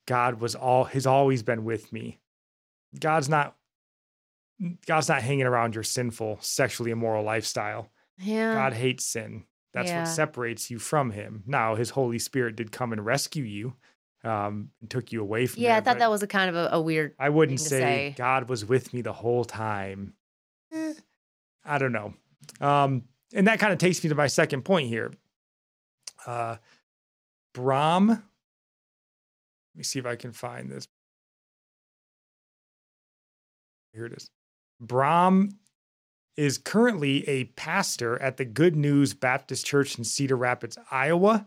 Speaker 1: God was all has always been with me. God's not God's not hanging around your sinful, sexually immoral lifestyle.
Speaker 2: Yeah.
Speaker 1: God hates sin. That's
Speaker 2: Yeah.
Speaker 1: what separates you from Him. Now, His Holy Spirit did come and rescue you, um, and took you away from.
Speaker 2: yeah, I thought that was a kind of a, a weird.
Speaker 1: I wouldn't say,
Speaker 2: say.
Speaker 1: God was with me the whole time. Eh, I don't know. Um, and that kind of takes me to my second point here. Uh, Brahm. Let me see if I can find this. Here it is. Brahm is currently a pastor at the Good News Baptist Church in Cedar Rapids, Iowa.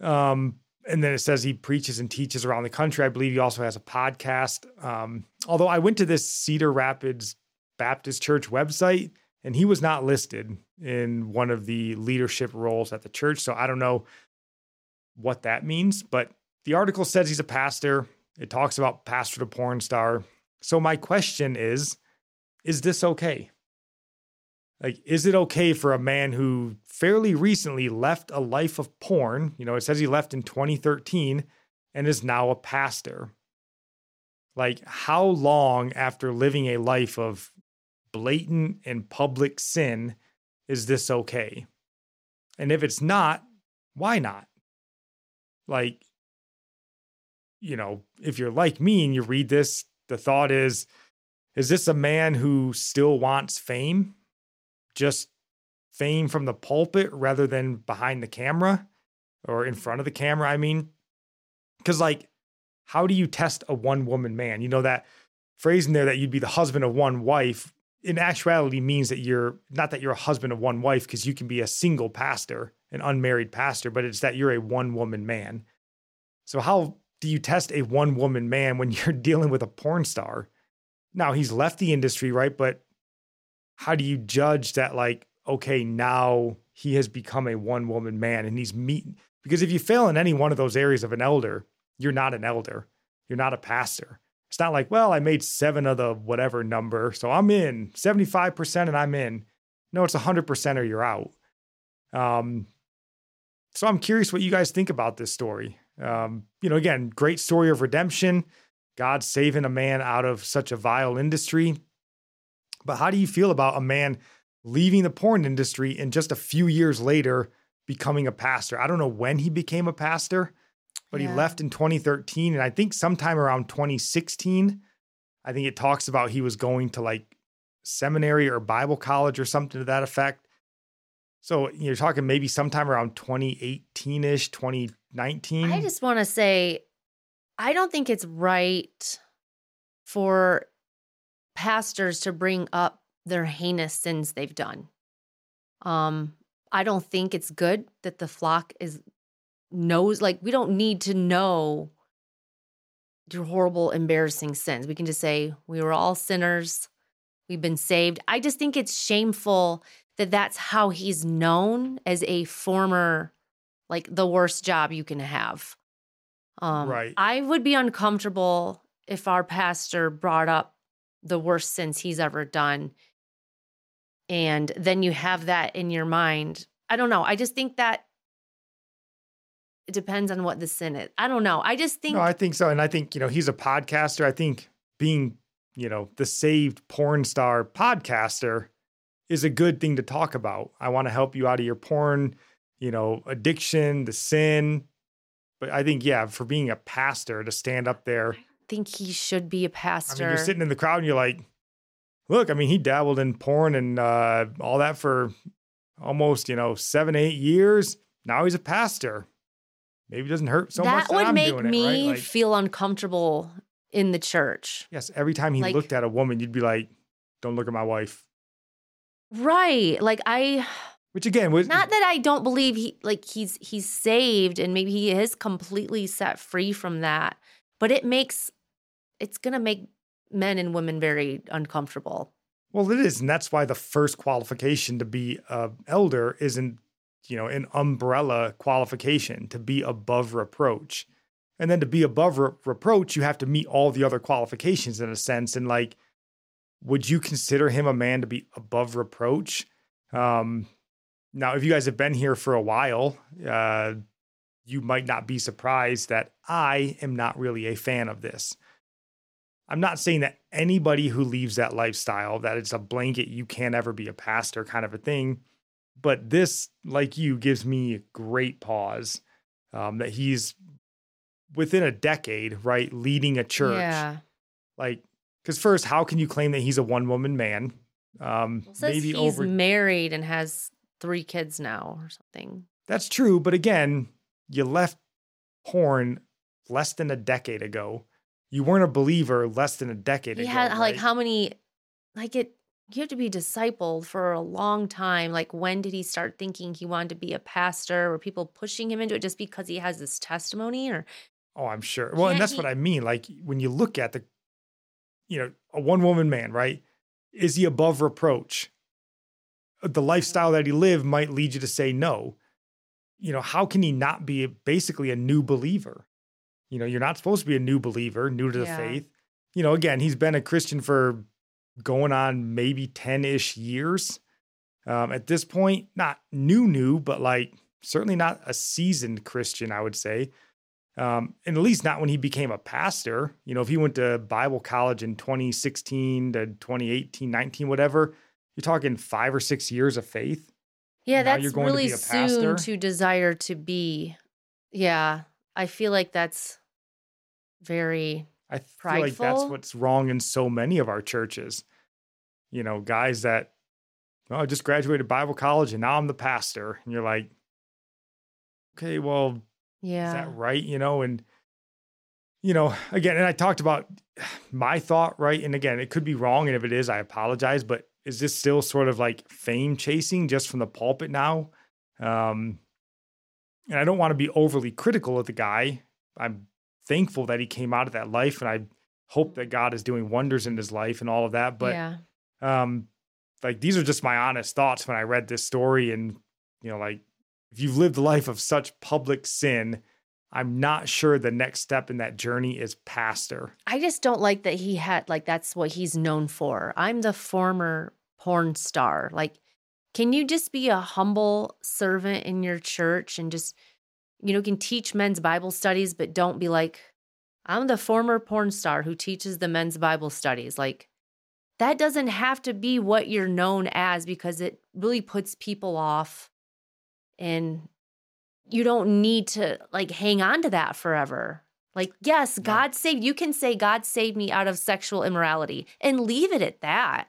Speaker 1: Um, and then it says he preaches and teaches around the country. I believe he also has a podcast. Um, although I went to this Cedar Rapids Baptist Church website and he was not listed in one of the leadership roles at the church. So I don't know what that means, but the article says he's a pastor. It talks about pastor to porn star. So my question is is this okay? Like, is it okay for a man who fairly recently left a life of porn? You know, it says he left in 2013 and is now a pastor. Like, how long after living a life of blatant and public sin is this okay? And if it's not, why not? Like, you know, if you're like me and you read this, the thought is, is this a man who still wants fame? Just fame from the pulpit rather than behind the camera or in front of the camera? I mean, because like, how do you test a one woman man? You know, that phrase in there that you'd be the husband of one wife in actuality means that you're not that you're a husband of one wife because you can be a single pastor, an unmarried pastor, but it's that you're a one woman man. So, how do you test a one woman man when [LAUGHS] you're dealing with a porn star? Now, he's left the industry, right? But how do you judge that, like, okay, now he has become a one woman man and he's meeting? Because if you fail in any one of those areas of an elder, you're not an elder, you're not a pastor. It's not like, well, I made seven of the whatever number, so I'm in 75% and I'm in. No, it's 100% or you're out. Um, so I'm curious what you guys think about this story. Um, you know, again, great story of redemption, God saving a man out of such a vile industry. But how do you feel about a man leaving the porn industry and just a few years later becoming a pastor? I don't know when he became a pastor. but
Speaker 2: Yeah.
Speaker 1: he left in 2013. And I think sometime around 2016, I think it talks about he was going to like seminary or Bible college or something to that effect. So you're talking maybe sometime around 2018 ish, 2019.
Speaker 2: I just want to say, I don't think it's right for pastors to bring up their heinous sins they've done. Um, I don't think it's good that the flock is knows like we don't need to know your horrible, embarrassing sins. We can just say we were all sinners. We've been saved. I just think it's shameful that that's how he's known as a former, like the worst job you can have. Um,
Speaker 1: Right.
Speaker 2: I would be uncomfortable if our pastor brought up the worst sins he's ever done. And then you have that in your mind. I don't know. I just think that it depends on what the sin is. I don't know. I just think
Speaker 1: No, I think so. And I think, you know, he's a podcaster. I think being, you know, the saved porn star podcaster is a good thing to talk about. I want to help you out of your porn, you know, addiction, the sin. But I think, yeah, for being a pastor to stand up there, I
Speaker 2: think he should be a pastor.
Speaker 1: I mean, you're sitting in the crowd and you're like, look, I mean, he dabbled in porn and uh, all that for almost, you know, seven, eight years. Now he's a pastor. Maybe it doesn't hurt so much
Speaker 2: that
Speaker 1: that
Speaker 2: would
Speaker 1: I'm
Speaker 2: make
Speaker 1: doing it,
Speaker 2: me
Speaker 1: right? Like-
Speaker 2: feel uncomfortable in the church.
Speaker 1: Yes, every time he
Speaker 2: Like-
Speaker 1: looked at a woman, you'd be like, "Don't look at my wife."
Speaker 2: Right. Like I
Speaker 1: Which again was
Speaker 2: not that I don't believe he like he's he's saved and maybe he is completely set free from that, but it makes it's going to make men and women very uncomfortable.
Speaker 1: well, it is, and that's why the first qualification to be a elder isn't, you know, an umbrella qualification to be above reproach, and then to be above re- reproach, you have to meet all the other qualifications in a sense. And like, would you consider him a man to be above reproach? Um, now, if you guys have been here for a while, uh, you might not be surprised that I am not really a fan of this. I'm not saying that anybody who leaves that lifestyle, that it's a blanket, you can't ever be a pastor kind of a thing. But this, like you, gives me great pause um, that he's within a decade, right, leading a church.
Speaker 2: Yeah.
Speaker 1: Like, because first, how can you claim that he's a one woman man? Um,
Speaker 2: Well,
Speaker 1: maybe
Speaker 2: he's
Speaker 1: over.
Speaker 2: married and has three kids now or something.
Speaker 1: That's true, but again, you left porn less than a decade ago. You weren't a believer less than a decade
Speaker 2: He
Speaker 1: ago.
Speaker 2: had like how many like it you have to be discipled for a long time. Like when did he start thinking he wanted to be a pastor? Were people pushing him into it just because he has this testimony or
Speaker 1: Oh, I'm sure. Well, and that's
Speaker 2: he-
Speaker 1: what I mean. Like when you look at the, you know, a one woman man, right? Is he above reproach? The lifestyle that he lived might lead you to say no. You know, how can he not be basically a new believer? You know, you're not supposed to be a new believer, new to the faith. You know, again, he's been a Christian for going on maybe 10 ish years. Um, at this point, not new, new, but like certainly not a seasoned Christian, I would say. Um, and at least not when he became a pastor. You know, if he went to Bible college in 2016 to 2018, 19, whatever, you're talking five or six years of faith.
Speaker 2: Yeah,
Speaker 1: Now
Speaker 2: that's
Speaker 1: you're going to
Speaker 2: really
Speaker 1: be a
Speaker 2: soon to desire to be. Yeah, I feel like that's very
Speaker 1: I feel like that's what's wrong in so many of our churches. You know, guys that, oh, I just graduated Bible college and now I'm the pastor. And you're like, okay, well,
Speaker 2: yeah.
Speaker 1: Is that right? You know, and you know, again, and I talked about my thought, right? And again, it could be wrong, and if it is, I apologize. But is this still sort of like fame chasing just from the pulpit now? Um, and I don't want to be overly critical of the guy. I'm thankful that he came out of that life, and I hope that God is doing wonders in his life and all of that. But
Speaker 2: yeah.
Speaker 1: um like these are just my honest thoughts when i read this story and you know like if you've lived a life of such public sin i'm not sure the next step in that journey is pastor
Speaker 2: I just don't like that he had like that's what he's known for. I'm the former porn star. Like, can you just be a humble servant in your church and just, you know, can teach men's Bible studies, but don't be like, I'm the former porn star who teaches the men's Bible studies. Like, that doesn't have to be what you're known as because it really puts people off. And you don't need to like hang on to that forever. Like, yes. God saved you can say God saved me out of sexual immorality and leave it at that.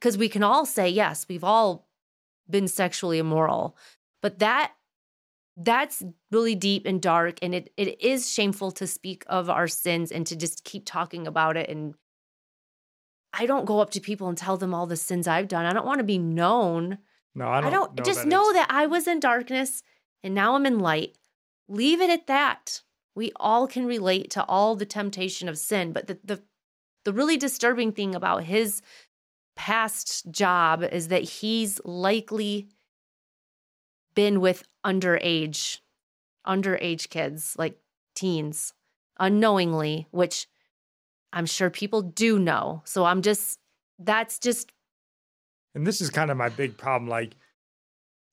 Speaker 2: Because we can all say, yes, we've all been sexually immoral. But that that's really deep and dark and it it is shameful to speak of our sins and to just keep talking about it and I don't go up to people and tell them all the sins I've done. I don't want to be known.
Speaker 1: No, I don't.
Speaker 2: I
Speaker 1: don't, know
Speaker 2: just
Speaker 1: that
Speaker 2: know
Speaker 1: it's-
Speaker 2: that I was in darkness and now I'm in light. Leave it at that. We all can relate to all the temptation of sin, but the the, the really disturbing thing about his past job is that he's likely been with underage underage kids, like teens, unknowingly, which I'm sure people do know. So I'm just that's just
Speaker 1: And this is kind of my big problem. Like,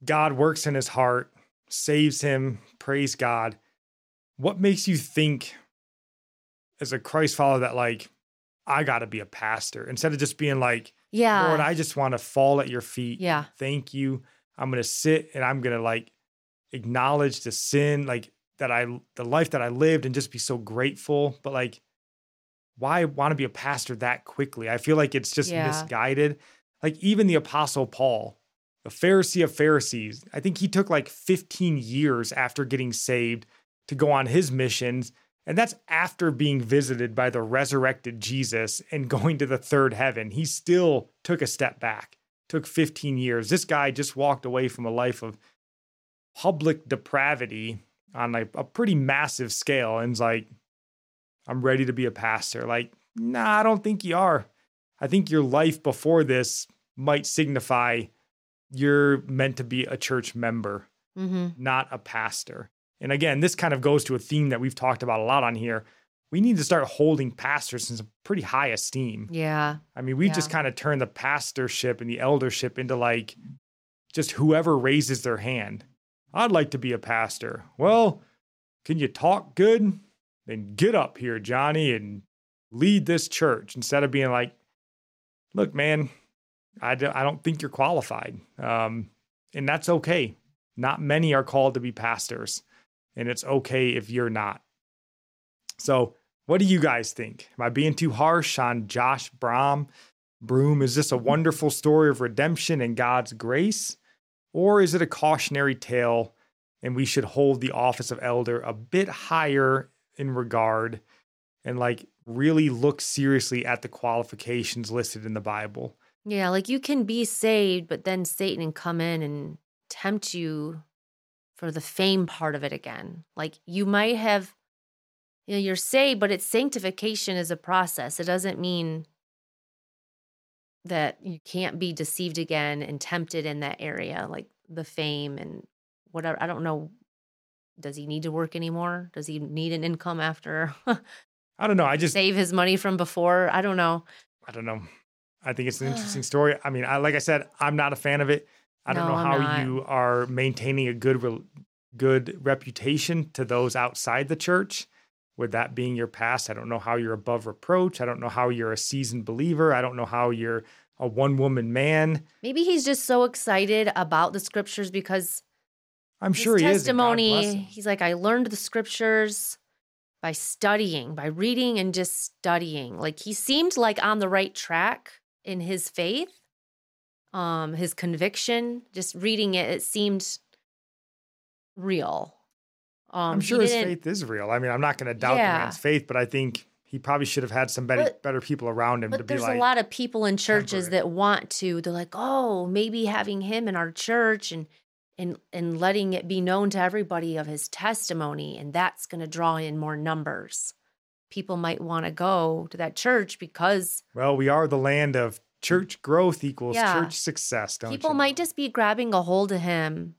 Speaker 1: God works in his heart, saves him, praise God. What makes you think, as a Christ follower, that like, I got to be a pastor instead of just being like,
Speaker 2: yeah.
Speaker 1: Lord, I just want to fall at your feet.
Speaker 2: Yeah.
Speaker 1: Thank you. I'm going to sit and I'm going to like acknowledge the sin, like that I, the life that I lived and just be so grateful. But like, why want to be a pastor that quickly? I feel like it's just
Speaker 2: Yeah.
Speaker 1: misguided. Like, even the Apostle Paul, the Pharisee of Pharisees, I think he took like 15 years after getting saved to go on his missions. And that's after being visited by the resurrected Jesus and going to the third heaven. He still took a step back, took 15 years. This guy just walked away from a life of public depravity on like a pretty massive scale and's like, I'm ready to be a pastor. Like, nah, I don't think you are. I think your life before this might signify you're meant to be a church member
Speaker 2: hmm
Speaker 1: not a pastor. And again, this kind of goes to a theme that we've talked about a lot on here. We need to start holding pastors in some pretty high esteem.
Speaker 2: Yeah.
Speaker 1: I mean, we just kind of turn the pastorship and the eldership into like just whoever raises their hand. I'd like to be a pastor. Well, can you talk good? Then get up here, Johnny, and lead this church instead of being like, look, man, I don't, don't think you're qualified. Um, and that's okay. Not many are called to be pastors, and it's okay if you're not. So, what do you guys think? Am I being too harsh on Josh Brom? Broome, is this a wonderful story of redemption and God's grace? Or is it a cautionary tale and we should hold the office of elder a bit higher in regard and like really look seriously at the qualifications listed in the Bible?
Speaker 2: Yeah. Like you can be saved, but then Satan can come in and tempt you for the fame part of it again. Like you might have, you know, you're saved, but it's sanctification is a process. It doesn't mean that you can't be deceived again and tempted in that area, like the fame and whatever. I don't know. Does he need to work anymore? Does he need an income after
Speaker 1: I don't know. I [LAUGHS] just
Speaker 2: save his money from before? I don't know.
Speaker 1: I don't know. I think it's an interesting story. I mean, I like I said, I'm not a fan of it. I don't
Speaker 2: No,
Speaker 1: know how you are maintaining a good re- good reputation to those outside the church with that being your past. I don't know how you're above reproach. I don't know how you're a seasoned believer. I don't know how you're a one woman man.
Speaker 2: Maybe he's just so excited about the scriptures because
Speaker 1: I'm
Speaker 2: his
Speaker 1: sure he is. and God bless
Speaker 2: testimony, he's like, I learned the scriptures by studying, by reading and just studying. Like he seemed like on the right track in his faith, um, his conviction. Just reading it, it seemed real. Um,
Speaker 1: I'm sure his faith is real. I mean, I'm not going to doubt the man's faith, but I think he probably should have had some better,
Speaker 2: But-
Speaker 1: better people around him to be
Speaker 2: there's
Speaker 1: like,
Speaker 2: a lot of people in churches that want to. They're like, oh, maybe having him in our church and and and letting it be known to everybody of his testimony, and that's going to draw in more numbers. People might want to go to that church because
Speaker 1: well, we are the land of church growth equals
Speaker 2: Yeah.
Speaker 1: church success. Don't
Speaker 2: people
Speaker 1: you
Speaker 2: might just be grabbing a hold of him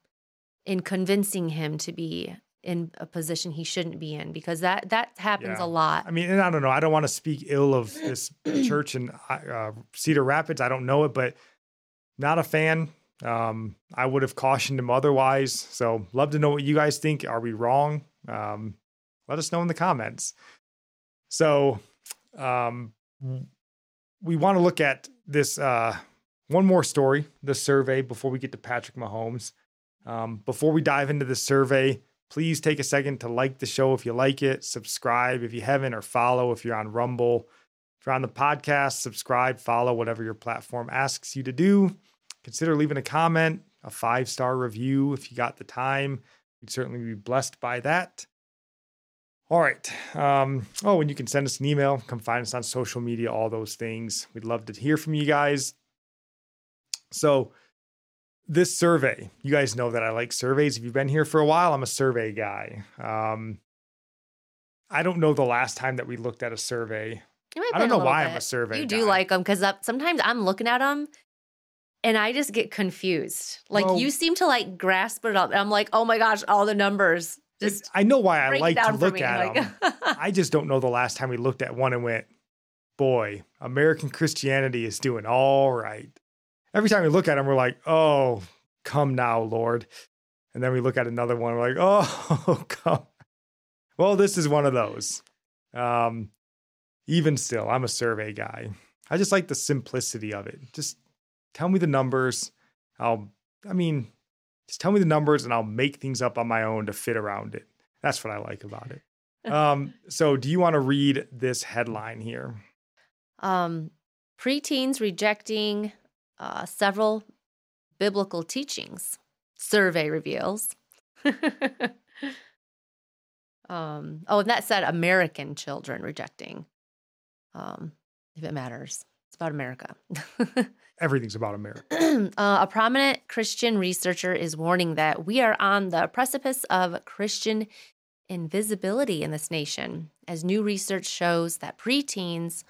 Speaker 2: and convincing him to be in a position he shouldn't be in because that that happens
Speaker 1: Yeah.
Speaker 2: a lot.
Speaker 1: I mean, and I don't know. I don't want to speak ill of [CLEARS THROAT] this church in uh, Cedar Rapids. I don't know it, but not a fan. Um, I would have cautioned him otherwise. So, love to know what you guys think. Are we wrong? Um, let us know in the comments. So, um, we want to look at this uh, one more story, the survey, before we get to Patrick Mahomes. Um, before we dive into the survey, please take a second to like the show if you like it, subscribe if you haven't, or follow if you're on Rumble. If you're on the podcast, subscribe, follow, whatever your platform asks you to do. Consider leaving a comment, a five star review if you got the time. We'd certainly be blessed by that. All right. Um, oh, and you can send us an email. Come find us on social media, all those things. We'd love to hear from you guys. So, this survey, you guys know that I like surveys. If you've been here for a while, I'm a survey guy. Um, I don't know the last time that we looked at a survey. I don't know why bit. I'm a survey.
Speaker 2: You do like them because sometimes I'm looking at them and I just get confused. Like well, you seem to like grasp it up, and I'm like, oh my gosh, all the numbers. Just
Speaker 1: I know why I like to look at like, them. [LAUGHS] I just don't know the last time we looked at one and went, boy, American Christianity is doing all right. Every time we look at them, we're like, oh, come now, Lord. And then we look at another one, we're like, oh, [LAUGHS] come. Well, this is one of those. Um, even still, I'm a survey guy. I just like the simplicity of it. Just tell me the numbers. I'll, I mean, just tell me the numbers and I'll make things up on my own to fit around it. That's what I like about it. [LAUGHS] Um, so, do you want to read this headline here?
Speaker 2: Um, preteens rejecting uh, several biblical teachings. Survey reveals. [LAUGHS] um, oh, and that said, American children rejecting. Um, if it matters, it's about America. [LAUGHS]
Speaker 1: everything's about America. [CLEARS THROAT]
Speaker 2: uh, a prominent Christian researcher is warning that we are on the precipice of Christian invisibility in this nation, as new research shows that preteens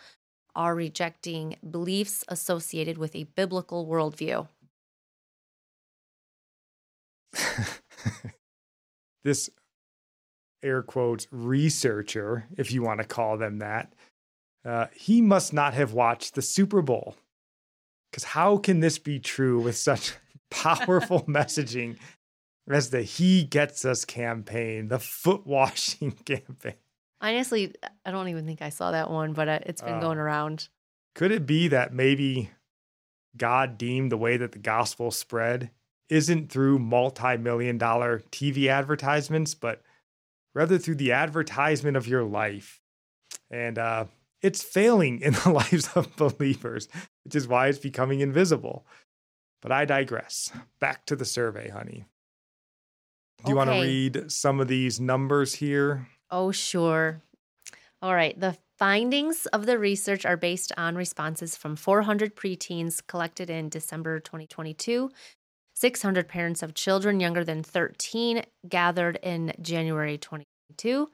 Speaker 2: are rejecting beliefs associated with a biblical worldview. [LAUGHS]
Speaker 1: this air quotes researcher, if you want to call them that, uh, he must not have watched the Super Bowl because how can this be true with such [LAUGHS] powerful [LAUGHS] messaging as the He Gets Us campaign, the foot washing [LAUGHS] campaign?
Speaker 2: Honestly, I don't even think I saw that one, but uh, it's been uh, going around.
Speaker 1: Could it be that maybe God deemed the way that the gospel spread isn't through multi million dollar TV advertisements, but rather through the advertisement of your life? And uh, it's failing in the lives of believers, which is why it's becoming invisible. But I digress. Back to the survey, honey. Do you okay. want to read some of these numbers here?
Speaker 2: Oh, sure. All right. The findings of the research are based on responses from 400 preteens collected in December 2022. 600 parents of children younger than 13 gathered in January 2022.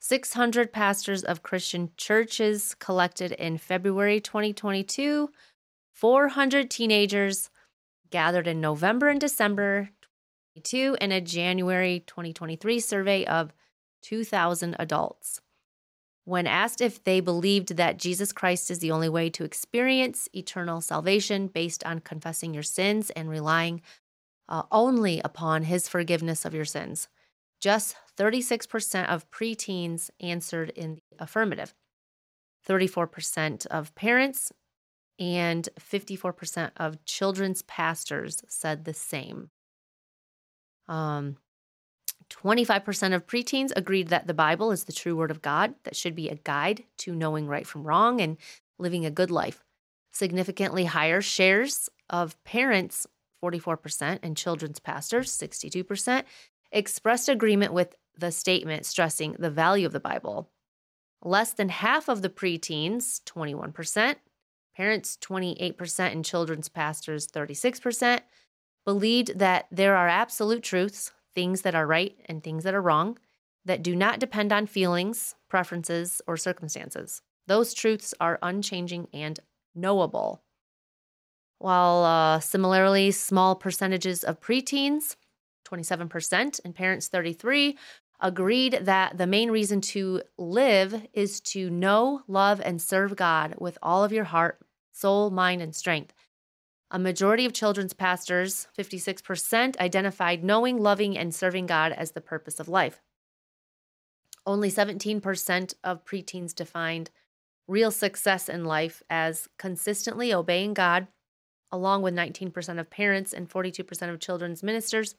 Speaker 2: 600 pastors of Christian churches collected in February 2022, 400 teenagers gathered in November and December 2022, and a January 2023 survey of 2,000 adults. When asked if they believed that Jesus Christ is the only way to experience eternal salvation based on confessing your sins and relying uh, only upon his forgiveness of your sins, just 36% of preteens answered in the affirmative. 34% of parents and 54% of children's pastors said the same. Um, 25% of preteens agreed that the Bible is the true word of God that should be a guide to knowing right from wrong and living a good life. Significantly higher shares of parents, 44%, and children's pastors, 62%, expressed agreement with the statement stressing the value of the Bible. Less than half of the preteens, 21%, parents 28%, and children's pastors 36%, believed that there are absolute truths, things that are right and things that are wrong, that do not depend on feelings, preferences, or circumstances. Those truths are unchanging and knowable. While uh, similarly small percentages of preteens 27%, and parents 33 agreed that the main reason to live is to know, love, and serve God with all of your heart, soul, mind, and strength. A majority of children's pastors, 56%, identified knowing, loving, and serving God as the purpose of life. Only 17% of preteens defined real success in life as consistently obeying God, along with 19% of parents and 42% of children's ministers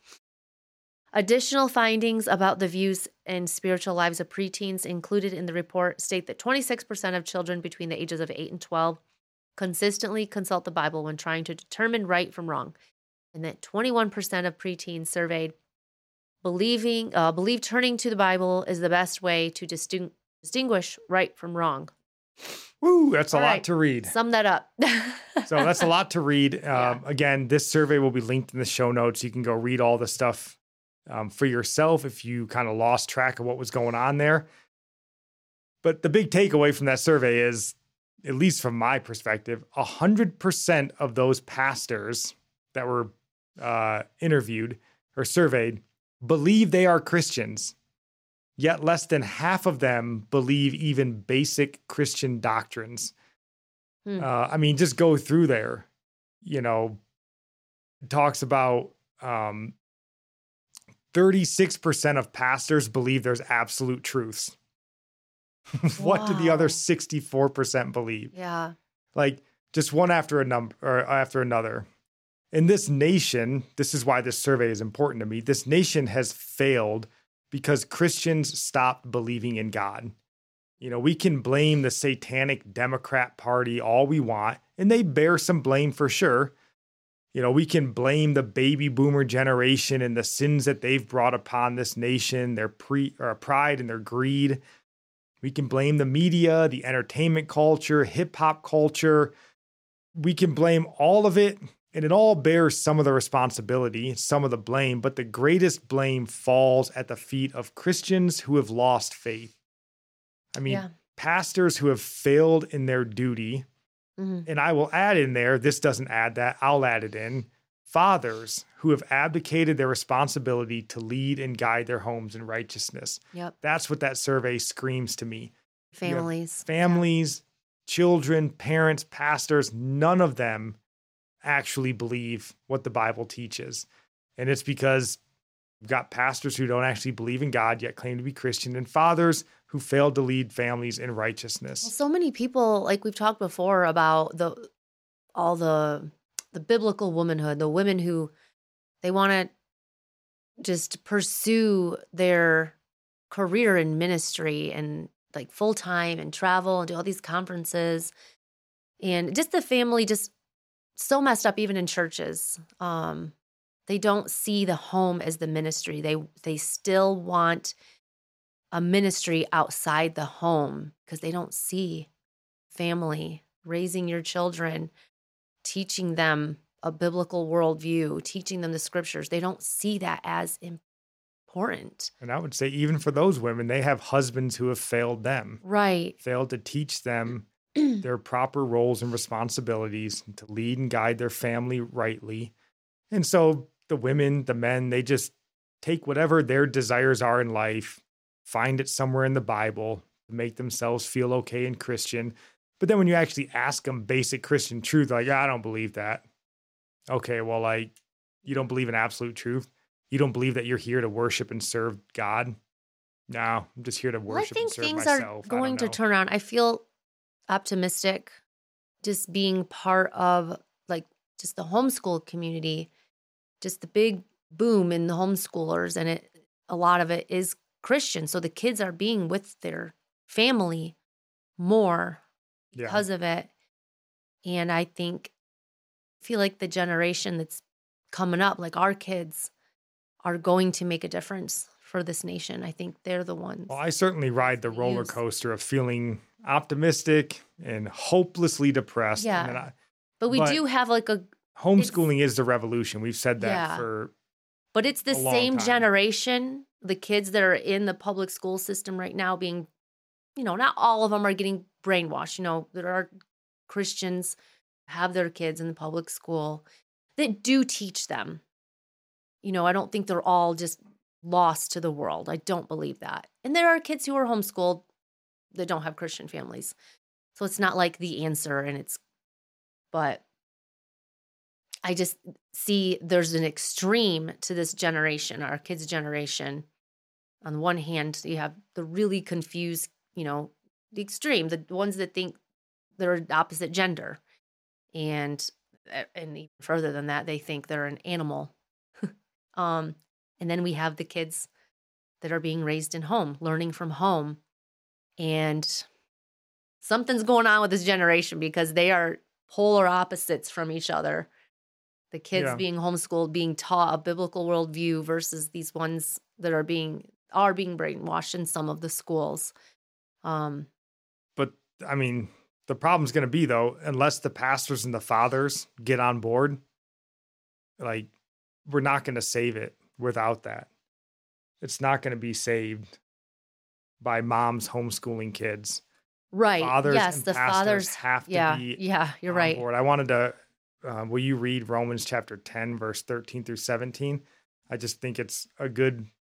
Speaker 2: Additional findings about the views and spiritual lives of preteens included in the report state that 26% of children between the ages of 8 and 12 consistently consult the Bible when trying to determine right from wrong, and that 21% of preteens surveyed believing uh, believe turning to the Bible is the best way to disting- distinguish right from wrong.
Speaker 1: Woo, that's a
Speaker 2: All
Speaker 1: lot
Speaker 2: right.
Speaker 1: to read.
Speaker 2: Sum that up. [LAUGHS]
Speaker 1: So that's a lot to read. Um,
Speaker 2: Yeah.
Speaker 1: Again, this survey will be linked in the show notes. You can go read all the stuff um, for yourself if you kind of lost track of what was going on there. But the big takeaway from that survey is, at least from my perspective, 100% of those pastors that were uh, interviewed or surveyed believe they are Christians. Yet less than half of them believe even basic Christian doctrines.
Speaker 2: Hmm.
Speaker 1: Uh, I mean, just go through there. You know, talks about um, 36% of pastors believe there's absolute truths. [LAUGHS] what do the other 64% believe?
Speaker 2: yeah.
Speaker 1: like just one after a number or after another. In this nation, this is why this survey is important to me. This nation has failed because Christians stopped believing in God. You know, we can blame the satanic Democrat Party all we want, and they bear some blame for sure. You know, we can blame the baby boomer generation and the sins that they've brought upon this nation, their pre or pride and their greed. We can blame the media, the entertainment culture, hip hop culture. We can blame all of it, and it all bears some of the responsibility, some of the blame, but the greatest blame falls at the feet of Christians who have lost faith. I mean,
Speaker 2: yeah.
Speaker 1: pastors who have failed in their duty,
Speaker 2: Mhm.
Speaker 1: and I will add in there, this doesn't add that, I'll add it in. Fathers who have abdicated their responsibility to lead and guide their homes in righteousness.
Speaker 2: Yep.
Speaker 1: That's what that survey screams to me.
Speaker 2: Families.
Speaker 1: Families, children, parents, pastors, none of them actually believe what the Bible teaches. And it's because we've got pastors who don't actually believe in God yet claim to be Christian, and fathers who failed to lead families in
Speaker 2: Well,
Speaker 1: righteousness.
Speaker 2: so many people, like we've talked before about the all the the biblical womanhood, the women who they want to just pursue their career in ministry and like full time and travel and do all these conferences. And just the family just so messed up even in churches. Um they don't see the home as the ministry. They they still want a ministry outside the home because they don't see family raising your children teaching them a biblical worldview teaching them the scriptures. They don't see that as important.
Speaker 1: And I would say, even for those women, they have husbands who have failed them,
Speaker 2: right.
Speaker 1: failed to teach them [CLEARS THROAT] their proper roles and responsibilities and to lead and guide their family rightly. And so the women, the men, they just take whatever their desires are in life, find it somewhere in the Bible to make themselves feel okay and Christian. But then when you actually ask them basic Christian truth, like, I don't believe that. Okay, well, like, you don't believe in absolute truth. You don't believe that you're here to worship and serve God. No, I'm just here to
Speaker 2: Well, I
Speaker 1: worship
Speaker 2: think
Speaker 1: and serve
Speaker 2: things
Speaker 1: myself.
Speaker 2: are going to turn around. I feel optimistic just being part of like just the homeschool community, just the big boom in the homeschoolers and it a lot of it is Christian. So the kids are being with their family more
Speaker 1: Yeah.
Speaker 2: because of it. And I think feel like the generation that's coming up, like our kids, are going to make a difference for this nation. I think they're the ones.
Speaker 1: Well, I certainly ride the roller coaster of feeling optimistic and hopelessly depressed.
Speaker 2: Yeah.
Speaker 1: And I,
Speaker 2: but we
Speaker 1: but-
Speaker 2: do have like a
Speaker 1: homeschooling is the revolution. We've said that
Speaker 2: Yeah.
Speaker 1: for
Speaker 2: But it's the same generation, the kids that are in the public school system right now being, you know, not all of them are getting brainwashed. You know, there are Christians have their kids in the public school that do teach them. You know, I don't think they're all just lost to the world. I don't believe that. And there are kids who are homeschooled that don't have Christian families. So it's not like the answer and it's but I just see there's an extreme to this generation, our kids' generation. On the one hand, you have the really confused, you know, the extreme, the ones that think they're opposite gender. And uh, and even further than that, they think they're an animal. [LAUGHS] um, And then we have the kids that are being raised in home, learning from home. And something's going on with this generation because they are polar opposites from each other. The kids
Speaker 1: Yeah.
Speaker 2: being homeschooled, being taught a biblical worldview versus these ones that are being are being brainwashed in some of the schools. Um,
Speaker 1: But I mean, the problem's going to be though, unless the pastors and the fathers get on board, like we're not going to save it without that. It's not going to be saved by moms homeschooling kids.
Speaker 2: right.
Speaker 1: Fathers
Speaker 2: yes,
Speaker 1: and
Speaker 2: the
Speaker 1: pastors
Speaker 2: fathers
Speaker 1: have to
Speaker 2: yeah,
Speaker 1: be
Speaker 2: yeah, you're
Speaker 1: on
Speaker 2: right.
Speaker 1: board. I wanted to. Uh, will you read Romans chapter ten, verse thirteen through seventeen? I just think it's a good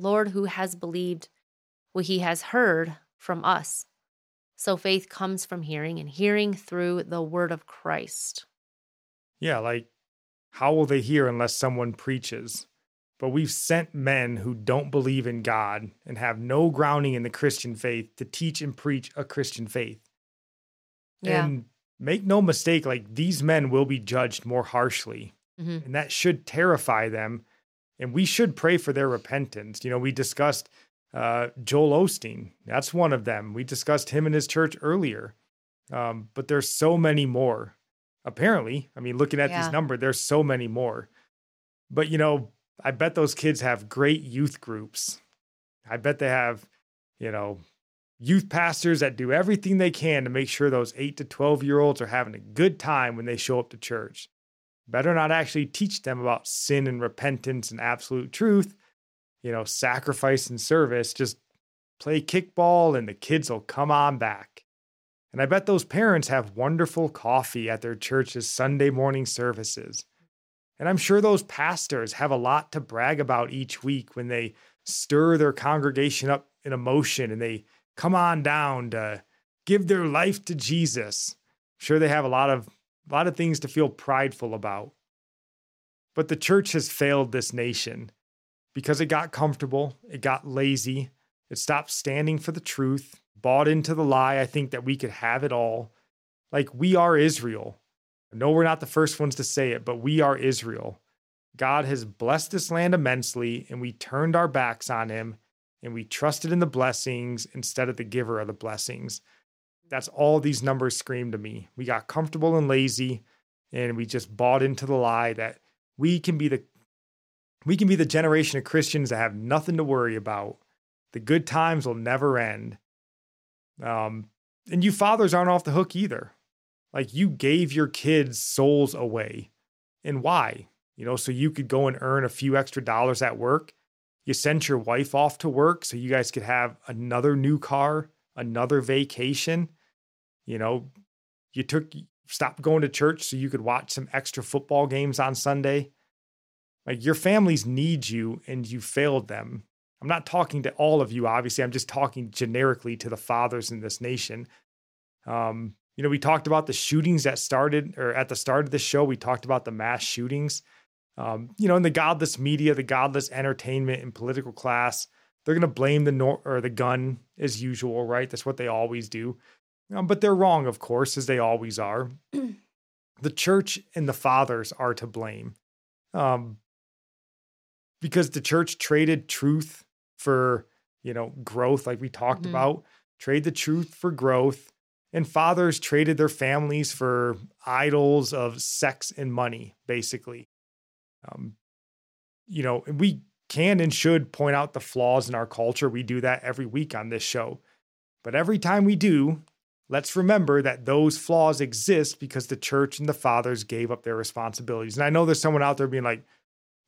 Speaker 2: Lord, who has believed what he has heard from us? So faith comes from hearing, and hearing through the word of Christ.
Speaker 1: Yeah, like how will they hear unless someone preaches? But we've sent men who don't believe in God and have no grounding in the Christian faith to teach and preach a Christian faith.
Speaker 2: Yeah.
Speaker 1: And make no mistake, like these men will be judged more harshly,
Speaker 2: Mhm.
Speaker 1: and that should terrify them. And we should pray for their repentance. You know, we discussed uh, Joel Osteen. That's one of them. We discussed him and his church earlier. Um, but there's so many more. Apparently, I mean, looking at
Speaker 2: Yeah.
Speaker 1: these numbers, there's so many more. But you know, I bet those kids have great youth groups. I bet they have, you know, youth pastors that do everything they can to make sure those eight to 12 year olds are having a good time when they show up to church. Better not actually teach them about sin and repentance and absolute truth, you know, sacrifice and service. Just play kickball and the kids will come on back. And I bet those parents have wonderful coffee at their church's Sunday morning services. And I'm sure those pastors have a lot to brag about each week when they stir their congregation up in emotion and they come on down to give their life to Jesus. I'm sure they have a lot of a lot of things to feel prideful about. But the church has failed this nation because it got comfortable, it got lazy, it stopped standing for the truth, bought into the lie I think that we could have it all. Like we are Israel. Know we're not the first ones to say it, but we are Israel. God has blessed this land immensely, and we turned our backs on him and we trusted in the blessings instead of the giver of the blessings. That's all these numbers scream to me. We got comfortable and lazy, and we just bought into the lie that we can be the we can be the generation of Christians that have nothing to worry about. The good times will never end. Um, and you fathers aren't off the hook either. Like you gave your kids' souls away. And why? You know, so you could go and earn a few extra dollars at work. You sent your wife off to work so you guys could have another new car, another vacation. You know, you took stopped going to church so you could watch some extra football games on Sunday. Like your families need you and you failed them. I'm not talking to all of you, obviously. I'm just talking generically to the fathers in this nation. Um, you know, we talked about the shootings that started, or at the start of the show, we talked about the mass shootings. Um, you know, in the godless media, the godless entertainment and political class, they're going to blame the nor- or the gun as usual, right? That's what they always do. Um, but they're wrong, of course, as they always are. [CLEARS THROAT] the church and the fathers are to blame. Um, because the church traded truth for, you know, growth, like we talked
Speaker 2: Mhm.
Speaker 1: about, trade the truth for growth. And fathers traded their families for idols of sex and money, basically. Um, you know, we can and should point out the flaws in our culture. We do that every week on this show. But every time we do, let's remember that those flaws exist because the church and the fathers gave up their responsibilities. And I know there's someone out there being like,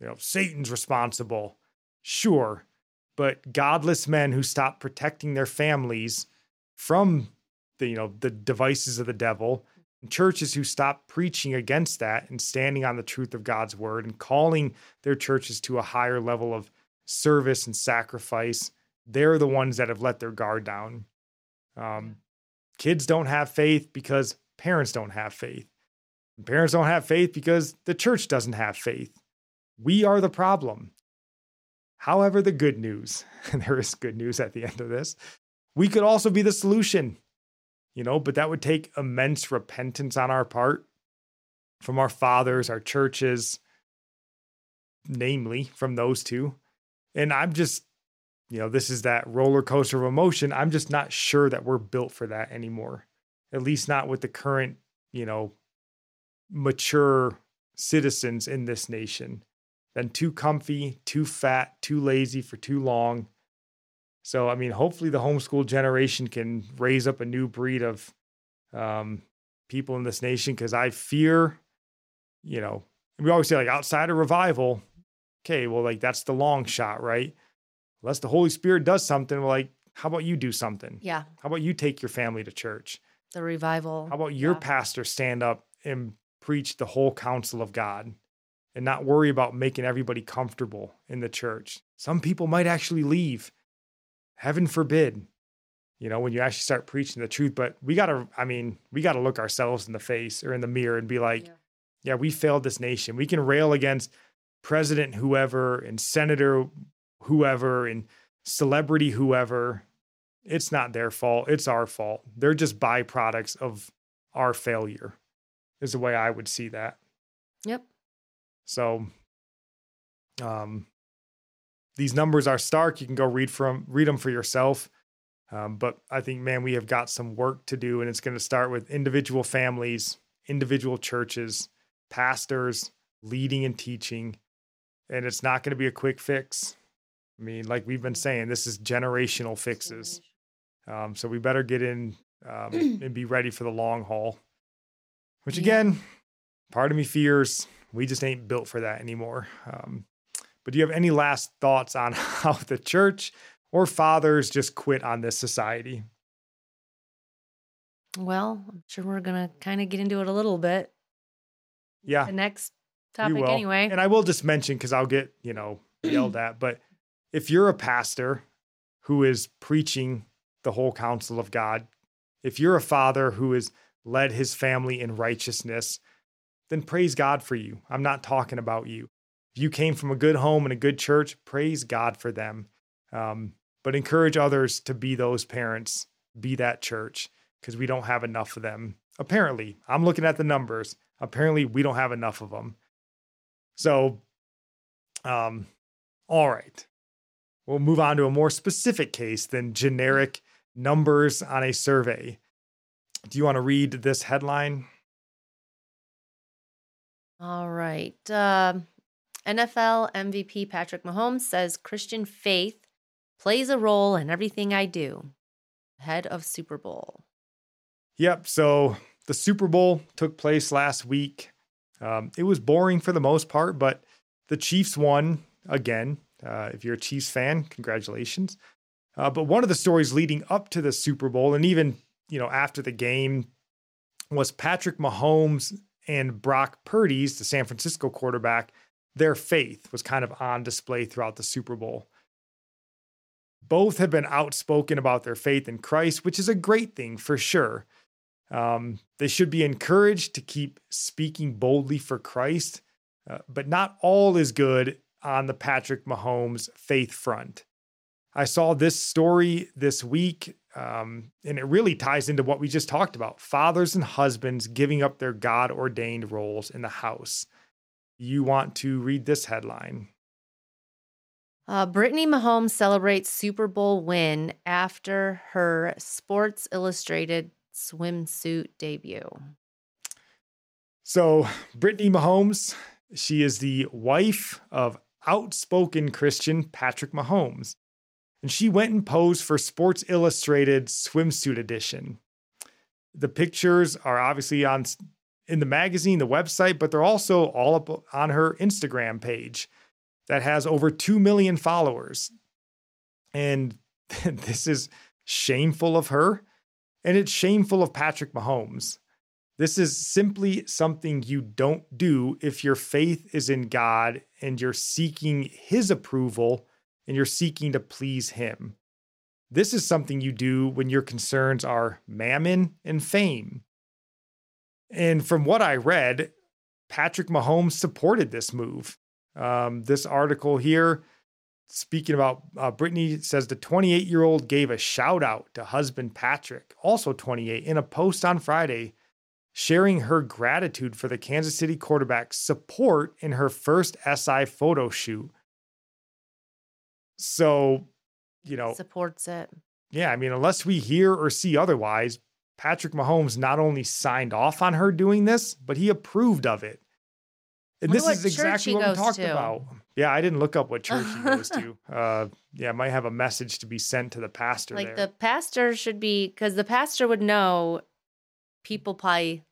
Speaker 1: you know, Satan's responsible. Sure. But godless men who stop protecting their families from the, you know, the devices of the devil, and churches who stop preaching against that and standing on the truth of God's word and calling their churches to a higher level of service and sacrifice, they're the ones that have let their guard down. Um, kids don't have faith because parents don't have faith. Parents don't have faith because the church doesn't have faith. We are the problem. However, the good news, [LAUGHS] and there is good news at the end of this, we could also be the solution, you know, but that would take immense repentance on our part from our fathers, our churches, namely from those two. And I'm just, you know, this is that roller coaster of emotion. I'm just not sure that we're built for that anymore, at least not with the current, you know, mature citizens in this nation. Been too comfy, too fat, too lazy for too long. So, I mean, hopefully the homeschool generation can raise up a new breed of um, people in this nation because I fear, you know, we always say like outside of revival, okay, well, like that's the long shot, right? Unless the Holy Spirit does something, we're like, how about you do something?
Speaker 2: Yeah.
Speaker 1: How about you take your family to church?
Speaker 2: The revival.
Speaker 1: How about your
Speaker 2: yeah.
Speaker 1: pastor stand up and preach the whole counsel of God and not worry about making everybody comfortable in the church? Some people might actually leave. Heaven forbid, you know, when you actually start preaching the truth. But we got to, I mean, we got to look ourselves in the face or in the mirror and be like, yeah. yeah, we failed this nation. We can rail against president whoever and senator whoever and celebrity whoever it's not their fault it's our fault. They're just byproducts of our failure is the way i would see that.
Speaker 2: Yep.
Speaker 1: So um these numbers are stark you can go read from read them for yourself um, but i think man we have got some work to do and it's going to start with individual families individual churches pastors leading and teaching and it's not going to be a quick fix. I mean, like we've been saying, this is generational fixes. Um, so we better get in um, [CLEARS THROAT] and be ready for the long haul. Which again, part of me fears we just ain't built for that anymore. Um, but do you have any last thoughts on [LAUGHS] how the church or fathers just quit on this society?
Speaker 2: Well, I'm sure we're going to kind of get into it a little bit.
Speaker 1: Yeah.
Speaker 2: The next topic anyway.
Speaker 1: And I will just mention because I'll get, you know, yelled at, but if you're a pastor who is preaching the whole counsel of God, if you're a father who has led his family in righteousness, then praise God for you. I'm not talking about you. If you came from a good home and a good church, praise God for them. Um, but encourage others to be those parents, be that church, because we don't have enough of them. Apparently, I'm looking at the numbers. Apparently, we don't have enough of them. So, um, all right. We'll move on to a more specific case than generic numbers on a survey. Do you want to read this headline?
Speaker 2: All right. Uh, NFL MVP Patrick Mahomes says Christian faith plays a role in everything I do. Head of Super Bowl.
Speaker 1: Yep. So the Super Bowl took place last week. Um, it was boring for the most part, but the Chiefs won again. Uh, if you're a Chiefs fan, congratulations. Uh, but one of the stories leading up to the Super Bowl, and even you know after the game, was Patrick Mahomes and Brock Purdy's, the San Francisco quarterback. Their faith was kind of on display throughout the Super Bowl. Both have been outspoken about their faith in Christ, which is a great thing for sure. Um, they should be encouraged to keep speaking boldly for Christ, uh, but not all is good on the Patrick Mahomes faith front. I saw this story this week, um, and it really ties into what we just talked about fathers and husbands giving up their God ordained roles in the house. You want to read this headline.
Speaker 2: Uh, Brittany Mahomes celebrates Super Bowl win after her Sports Illustrated swimsuit debut.
Speaker 1: So, Brittany Mahomes, she is the wife of outspoken Christian Patrick Mahomes. And she went and posed for Sports Illustrated swimsuit edition. The pictures are obviously on in the magazine, the website, but they're also all up on her Instagram page that has over 2 million followers. And [LAUGHS] this is shameful of her and it's shameful of Patrick Mahomes. This is simply something you don't do if your faith is in God and you're seeking his approval and you're seeking to please Him. This is something you do when your concerns are mammon and fame. And from what I read, Patrick Mahomes supported this move. Um, this article here, speaking about uh, Brittany, says the 28 year old gave a shout out to husband Patrick, also 28, in a post on Friday, sharing her gratitude for the Kansas City quarterback's support in her first SI photo shoot. So, you know,
Speaker 2: Supports it.
Speaker 1: yeah, I mean, unless we hear or see otherwise, Patrick Mahomes not only signed off on her doing this, but he approved of it. And this is exactly what we talked
Speaker 2: to.
Speaker 1: about. Yeah, I didn't look up what church he goes to. [LAUGHS] Uh, yeah, I might have a message to be sent to the pastor
Speaker 2: Like
Speaker 1: there.
Speaker 2: the pastor should be, because the pastor would know people probably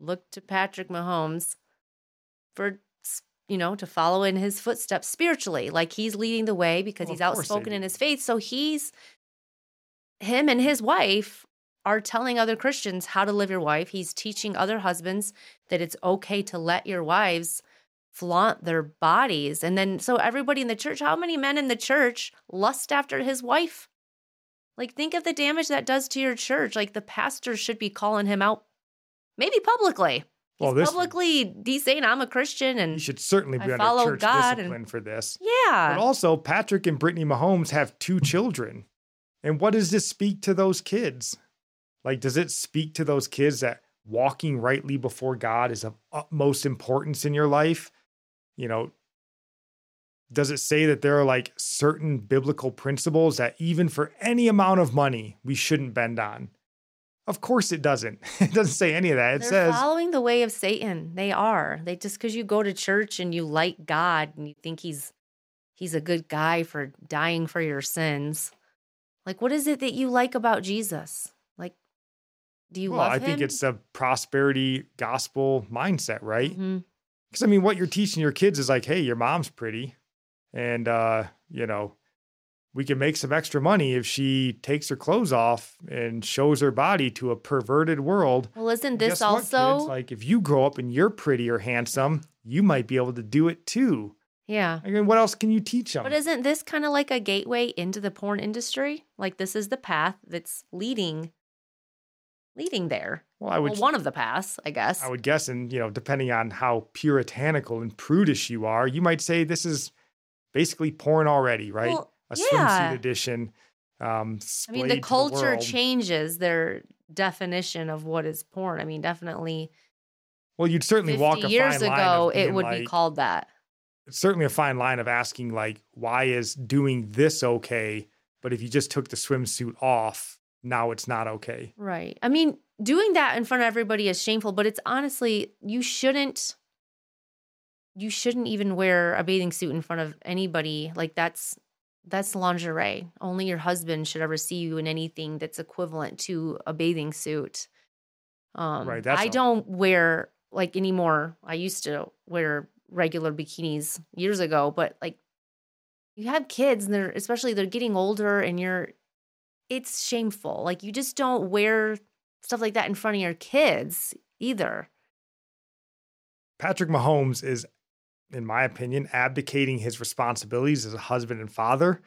Speaker 2: look to Patrick Mahomes for, you know, to follow in his footsteps spiritually. Like he's leading the way because
Speaker 1: Well,
Speaker 2: he's
Speaker 1: of course they
Speaker 2: outspoken in his faith. So he's, him and his wife are telling other Christians how to live your wife. He's teaching other husbands that it's okay to let your wives flaunt their bodies. And then, so everybody in the church, how many men in the church lust after his wife? Like, think of the damage that does to your church. Like, the pastor should be calling him out, maybe publicly. He's
Speaker 1: Well, this-
Speaker 2: publicly, he's saying, I'm a Christian.
Speaker 1: and you
Speaker 2: And
Speaker 1: should certainly be
Speaker 2: I
Speaker 1: under church
Speaker 2: God and-
Speaker 1: discipline for this.
Speaker 2: yeah.
Speaker 1: But also, Patrick and Brittany Mahomes have two children. And what does this speak to those kids? Like, does it speak to those kids that walking rightly before God is of utmost importance in your life? You know, does it say that there are like certain biblical principles that even for any amount of money we shouldn't bend on? Of course it doesn't. [LAUGHS] It doesn't say any of that. It
Speaker 2: They're
Speaker 1: says
Speaker 2: following the way of Satan. They are. They just because you go to church and you like God and you think he's he's a good guy for dying for your sins. Like, what is it that you like about Jesus? Like, do you
Speaker 1: well, I
Speaker 2: him?
Speaker 1: think it's a prosperity gospel mindset, right?
Speaker 2: Mm-hmm.
Speaker 1: Because I mean, what you're teaching your kids is like, hey, your mom's pretty, and uh, you know, we can make some extra money if she takes her clothes off and shows her body to a perverted world.
Speaker 2: Well, isn't this
Speaker 1: guess what,
Speaker 2: also?
Speaker 1: like if you grow up and you're pretty or handsome, you might be able to do it too.
Speaker 2: yeah.
Speaker 1: I mean, what else can you teach them?
Speaker 2: But isn't this kind of like a gateway into the porn industry? Like this is the path that's leading leading there.
Speaker 1: well, I would,
Speaker 2: well, one of the paths, I guess.
Speaker 1: I would guess, and you know, depending on how puritanical and prudish you are, you might say this is basically porn already, right?
Speaker 2: Well,
Speaker 1: a
Speaker 2: yeah.
Speaker 1: swimsuit edition. Um,
Speaker 2: I mean, the culture
Speaker 1: world.
Speaker 2: changes their definition of what is porn. I mean, definitely
Speaker 1: Well, you'd certainly
Speaker 2: 50
Speaker 1: walk a
Speaker 2: years
Speaker 1: fine line
Speaker 2: ago, it would be called that.
Speaker 1: It's certainly a fine line of asking, like, why is doing this okay? But if you just took the swimsuit off, now it's not okay.
Speaker 2: Right. I mean, doing that in front of everybody is shameful, but it's honestly, you shouldn't you shouldn't even wear a bathing suit in front of anybody. Like that's that's lingerie. Only your husband should ever see you in anything that's equivalent to a bathing suit. Um
Speaker 1: Right, that's
Speaker 2: I
Speaker 1: a-
Speaker 2: don't wear like anymore. I used to wear regular bikinis years ago, but like you have kids and they're especially they're getting older and you're it's shameful. Like you just don't wear stuff like that in front of your kids either.
Speaker 1: Patrick Mahomes is, in my opinion, abdicating his responsibilities as a husband and father.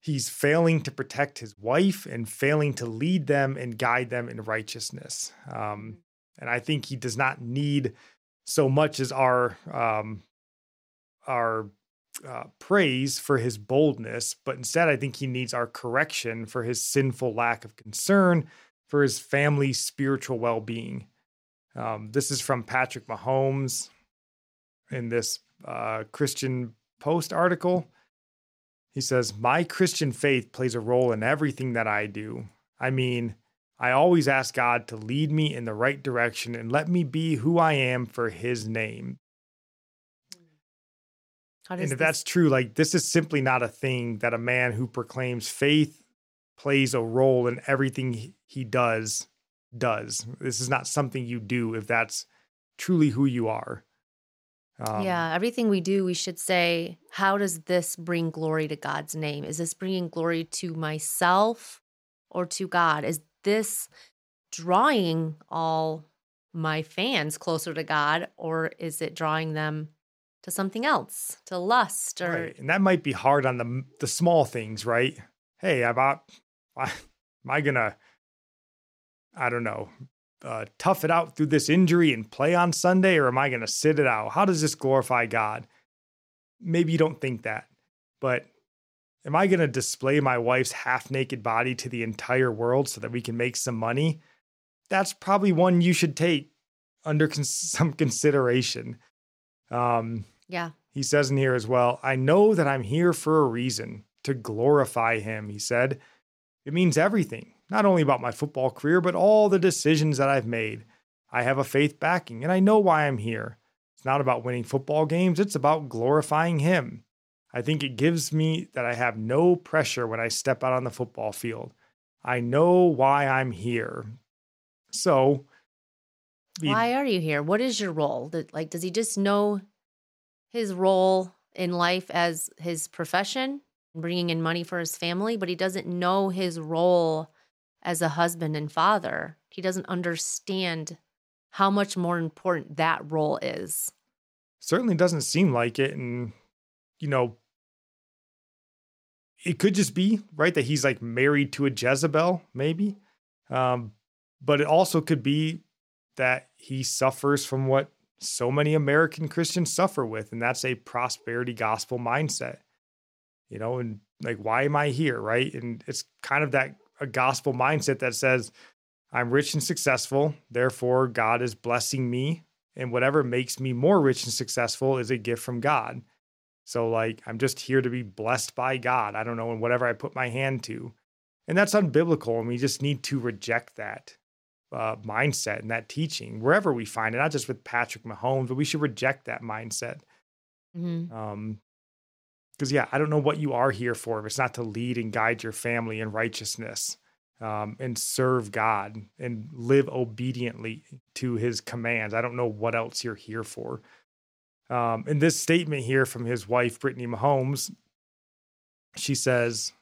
Speaker 1: He's failing to protect his wife and failing to lead them and guide them in righteousness. Um, and I think he does not need so much as our um, our uh, praise for his boldness, but instead, I think he needs our correction for his sinful lack of concern for his family's spiritual well being. Um, this is from Patrick Mahomes in this uh, Christian Post article. He says, My Christian faith plays a role in everything that I do. I mean, I always ask God to lead me in the right direction and let me be who I am for his name. And if
Speaker 2: this-
Speaker 1: that's true, like this is simply not a thing that a man who proclaims faith plays a role in everything he- he does does. This is not something you do if that's truly who you are. Um,
Speaker 2: yeah, everything we do, we should say, how does this bring glory to God's name? Is this bringing glory to myself or to God? Is this drawing all my fans closer to God or is it drawing them to something else, to lust or
Speaker 1: Right. And that might be hard on the the small things, right? Hey, I'm out, [LAUGHS] am I gonna, I don't know, uh, tough it out through this injury and play on Sunday, or am I gonna sit it out? How does this glorify God? Maybe you don't think that, but am I gonna display my wife's half naked body to the entire world so that we can make some money? That's probably one you should take under cons- [LAUGHS] some consideration. Um,
Speaker 2: yeah.
Speaker 1: he says in here as well, I know that I'm here for a reason to glorify him, he said. It means everything, not only about my football career, but all the decisions that I've made. I have a faith backing, and I know why I'm here. It's not about winning football games, it's about glorifying him. I think it gives me that I have no pressure when I step out on the football field. I know why I'm here. So,
Speaker 2: Why are you here? What is your role? Like does he just know his role in life as his profession, bringing in money for his family, but he doesn't know his role as a husband and father. He doesn't understand how much more important that role is.
Speaker 1: certainly doesn't seem like it and you know it could just be right that he's like married to a jezebel maybe um but it also could be that he suffers from what so many american christians suffer with and that's a prosperity gospel mindset you know and like why am i here right and it's kind of that a gospel mindset that says i'm rich and successful therefore god is blessing me and whatever makes me more rich and successful is a gift from God. So, like, I'm just here to be blessed by God. I don't know, and whatever I put my hand to. And that's unbiblical. And we just need to reject that uh, mindset and that teaching wherever we find it, not just with Patrick Mahomes, but we should reject that mindset.
Speaker 2: Mhm.
Speaker 1: Um, because, yeah, I don't know what you are here for if it's not to lead and guide your family in righteousness um, and serve God and live obediently to his commands. I don't know what else you're here for. Um, in this statement here from his wife, Brittany Mahomes, she says,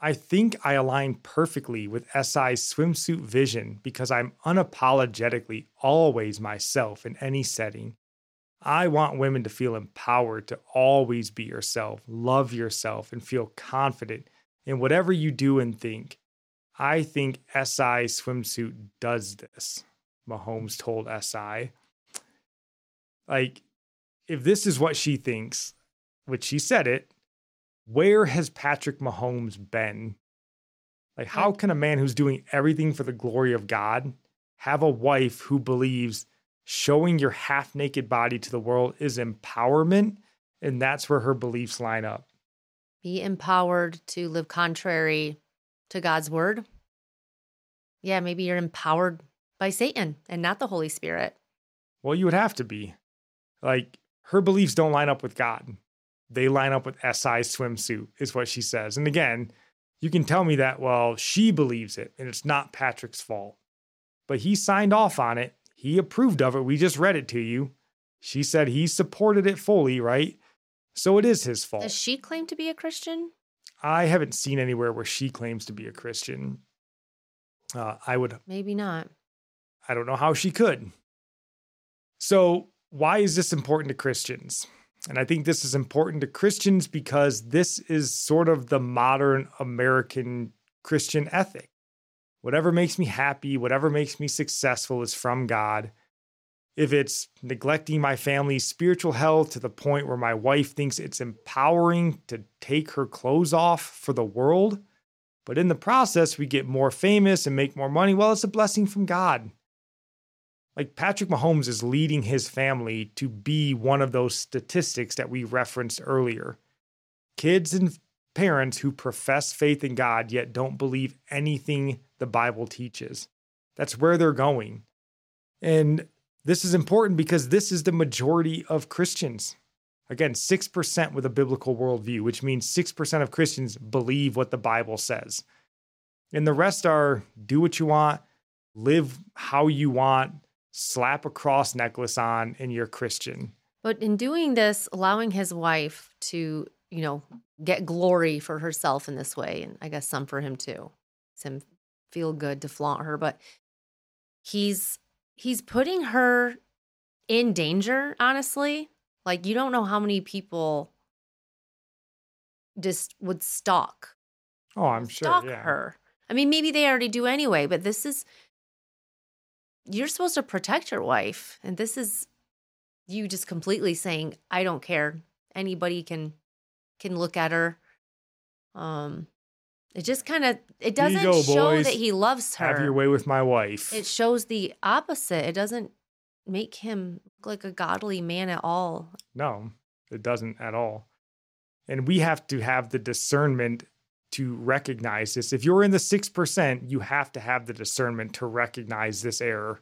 Speaker 1: I think I align perfectly with SI's swimsuit vision because I'm unapologetically always myself in any setting. I want women to feel empowered to always be yourself, love yourself, and feel confident in whatever you do and think. I think SI swimsuit does this, Mahomes told SI. Like, if this is what she thinks, which she said it, where has Patrick Mahomes been? Like, how can a man who's doing everything for the glory of God have a wife who believes showing your half naked body to the world is empowerment? And that's where her beliefs line up.
Speaker 2: Be empowered to live contrary to God's word. Yeah, maybe you're empowered by Satan and not the Holy Spirit.
Speaker 1: Well, you would have to be. Like, her beliefs don't line up with God. They line up with SI swimsuit, is what she says. And again, you can tell me that, well, she believes it and it's not Patrick's fault. But he signed off on it. He approved of it. We just read it to you. She said he supported it fully, right? So it is his fault.
Speaker 2: Does she claim to be a Christian?
Speaker 1: I haven't seen anywhere where she claims to be a Christian. Uh, I would
Speaker 2: Maybe not.
Speaker 1: I don't know how she could. So, why is this important to Christians? And I think this is important to Christians because this is sort of the modern American Christian ethic. Whatever makes me happy, whatever makes me successful is from God. If it's neglecting my family's spiritual health to the point where my wife thinks it's empowering to take her clothes off for the world, but in the process we get more famous and make more money, well, it's a blessing from God like Patrick Mahomes is leading his family to be one of those statistics that we referenced earlier. Kids and parents who profess faith in God yet don't believe anything the Bible teaches. That's where they're going. And this is important because this is the majority of Christians. Again, 6% with a biblical worldview, which means 6% of Christians believe what the Bible says. And the rest are do what you want, live how you want, slap a cross necklace on, and you're Christian.
Speaker 2: But in doing this, allowing his wife to, you know, get glory for herself in this way, and I guess some for him too. It's him feel good to flaunt her, but he's he's putting her in danger, honestly. Like you don't know how many people just would stalk
Speaker 1: Oh, I'm sure.
Speaker 2: stalk
Speaker 1: Yeah.
Speaker 2: her. I mean, maybe they already do anyway, but this is you're supposed to protect your wife, and this is you just completely saying, "I don't care. Anybody can can look at her." Um, it just kind of it doesn't
Speaker 1: go,
Speaker 2: show
Speaker 1: boys.
Speaker 2: that he loves her.
Speaker 1: Have your way with my wife.
Speaker 2: It shows the opposite. It doesn't make him look like a godly man at all.
Speaker 1: No, it doesn't at all. And we have to have the discernment to recognize this. If you're in the 6%, you have to have the discernment to recognize this error.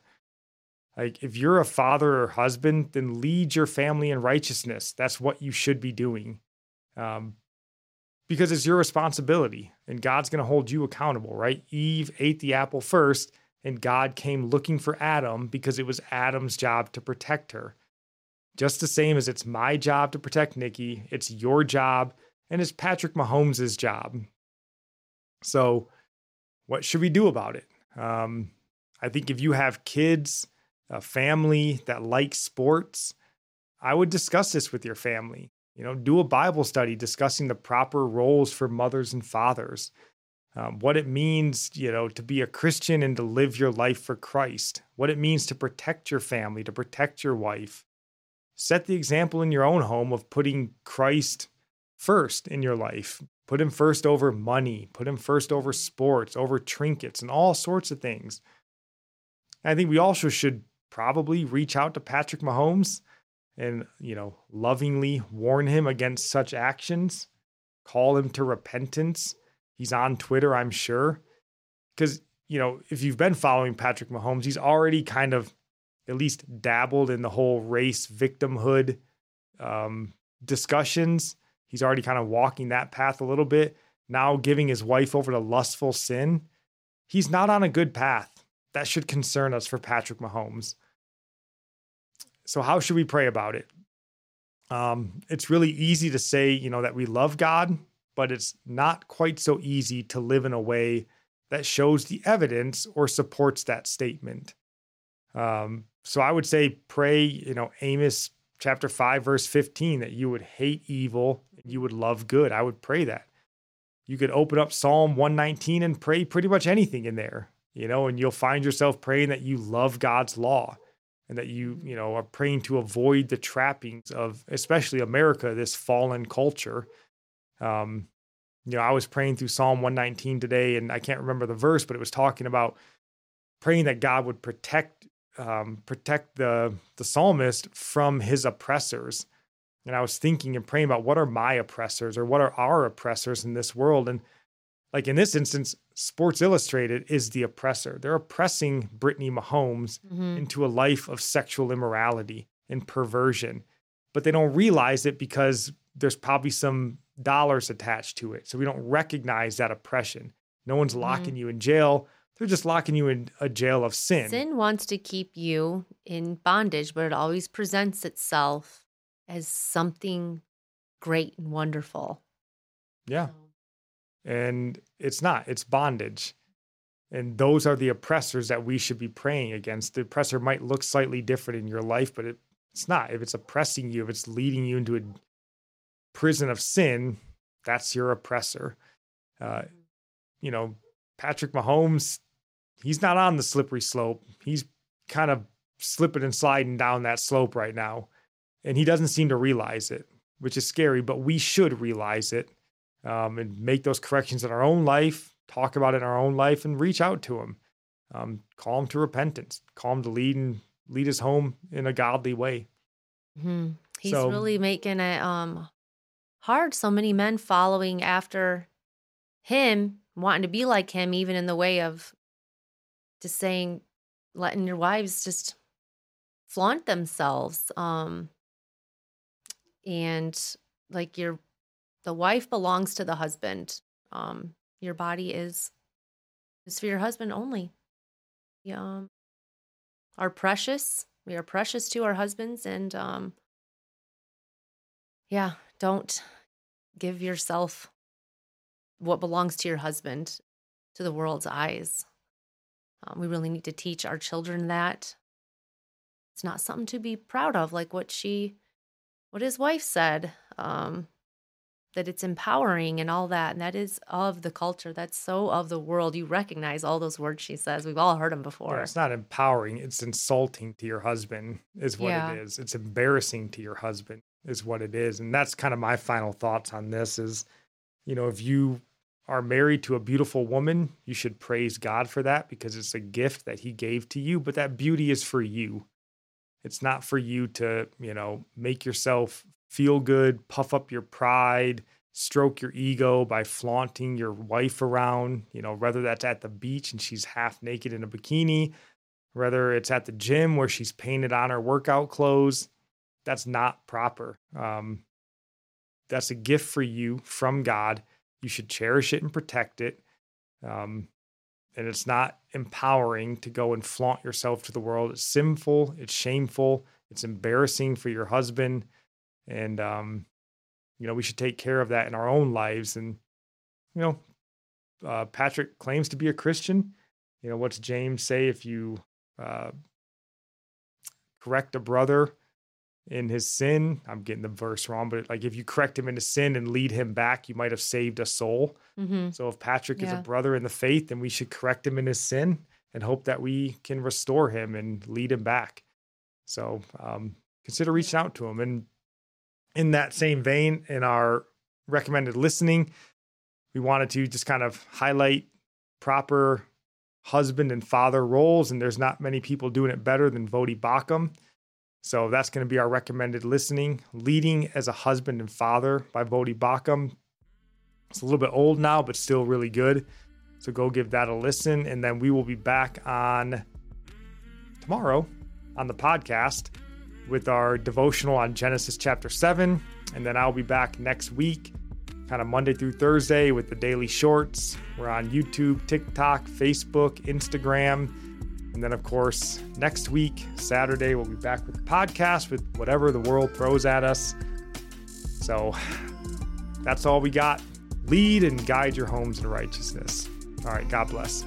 Speaker 1: Like if you're a father or husband, then lead your family in righteousness. That's what you should be doing. Um, because it's your responsibility and God's going to hold you accountable, right? Eve ate the apple first and God came looking for Adam because it was Adam's job to protect her. Just the same as it's my job to protect Nickie, it's your job, and it's Patrick Mahomes' job. So, what should we do about it? Um, I think if you have kids, a family that likes sports, I would discuss this with your family. You know, do a Bible study discussing the proper roles for mothers and fathers, um, what it means, you know, to be a Christian and to live your life for Christ, what it means to protect your family, to protect your wife. Set the example in your own home of putting Christ first in your life. Put him first over money, put him first over sports, over trinkets, and all sorts of things. I think we also should probably reach out to Patrick Mahomes and, you know, lovingly warn him against such actions, call him to repentance. He's on Twitter, I'm sure. Because, you know, if you've been following Patrick Mahomes, he's already kind of at least dabbled in the whole race victimhood um, discussions. He's already kind of walking that path a little bit. Now giving his wife over to lustful sin. He's not on a good path. That should concern us for Patrick Mahomes. So, how should we pray about it? Um, it's really easy to say, you know, that we love God, but it's not quite so easy to live in a way that shows the evidence or supports that statement. Um, so I would say pray, you know, Amos chapter 5, verse 15, that you would hate evil and you would love good. I would pray that. You could open up Psalm 119 and pray pretty much anything in there, you know, and you'll find yourself praying that you love God's law and that you, you know, are praying to avoid the trappings of especially America, this fallen culture. Um, you know, I was praying through Psalm 119 today, and I can't remember the verse, but it was talking about praying that God would protect um, protect the the psalmist from his oppressors. And I was thinking and praying about what are my oppressors or what are our oppressors in this world. And like in this instance, Sports Illustrated is the oppressor. They're oppressing Brittany Mahomes
Speaker 2: Mhm.
Speaker 1: into a life of sexual immorality and perversion. But they don't realize it because there's probably some dollars attached to it. So we don't recognize that oppression. No one's locking you in jail. They're just locking you in a jail of sin.
Speaker 2: Sin wants to keep you in bondage, but it always presents itself as something great and wonderful.
Speaker 1: Yeah. And it's not, it's bondage. And those are the oppressors that we should be praying against. The oppressor might look slightly different in your life, but it, it's not. If it's oppressing you, if it's leading you into a prison of sin, that's your oppressor. Uh, you know, Patrick Mahomes, he's not on the slippery slope. He's kind of slipping and sliding down that slope right now. And he doesn't seem to realize it, which is scary, but we should realize it um, and make those corrections in our own life, talk about it in our own life, and reach out to him. Um, call him to repentance, call him to lead and lead us home in a godly way.
Speaker 2: Mhm. He's
Speaker 1: So-
Speaker 2: really making it um hard. So many men following after him, wanting to be like him, even in the way of just saying, letting your wives just flaunt themselves. Um, and like your the wife belongs to the husband. Um, your body is is for your husband only. Yeah, um, are precious. We are precious to our husbands, and um, yeah, don't give yourself what belongs to your husband to the world's eyes. Um, we really need to teach our children that. it's not something to be proud of, like what she, what his wife said. Um, that it's empowering and all that. And that is of the culture. That's so of the world. You recognize all those words she says. We've all heard them before.
Speaker 1: Yeah, it's not empowering. It's insulting to your husband, is what
Speaker 2: Yeah.
Speaker 1: it is. It's embarrassing to your husband, is what it is. And that's kind of my final thoughts on this is, you know, if you are married to a beautiful woman, you should praise God for that because it's a gift that he gave to you, but that beauty is for you. It's not for you to, you know, make yourself feel good, puff up your pride, stroke your ego by flaunting your wife around, you know, whether that's at the beach and she's half naked in a bikini, whether it's at the gym where she's painted on her workout clothes. That's not proper. Um, that's a gift for you from God. You should cherish it and protect it. Um, and it's not empowering to go and flaunt yourself to the world. It's sinful. It's shameful. It's embarrassing for your husband. And, um, you know, we should take care of that in our own lives. And, you know, uh, Patrick claims to be a Christian. You know, what's James say? If you uh, correct a brother in his sin, I'm getting the verse wrong, but like if you correct him in his sin and lead him back, you might have saved a soul.
Speaker 2: Mm-hmm.
Speaker 1: So if Patrick is a brother in the faith, then we should correct him in his sin and hope that we can restore him and lead him back. So um, consider reaching out to him. And in that same vein, in our recommended listening, we wanted to just kind of highlight proper husband and father roles. And there's not many people doing it better than Voddie Baucham. So that's going to be our recommended listening. Leading as a husband and father by Voddie Baucham. It's a little bit old now, but still really good. So go give that a listen. And then we will be back on tomorrow on the podcast with our devotional on Genesis chapter 7. And then I'll be back next week, kind of Monday through Thursday, with the daily shorts. We're on YouTube, TikTok, Facebook, Instagram. And then, of course, next week, Saturday, we'll be back with the podcast with whatever the world throws at us. So that's all we got. Lead and guide your homes in righteousness. All right, God bless.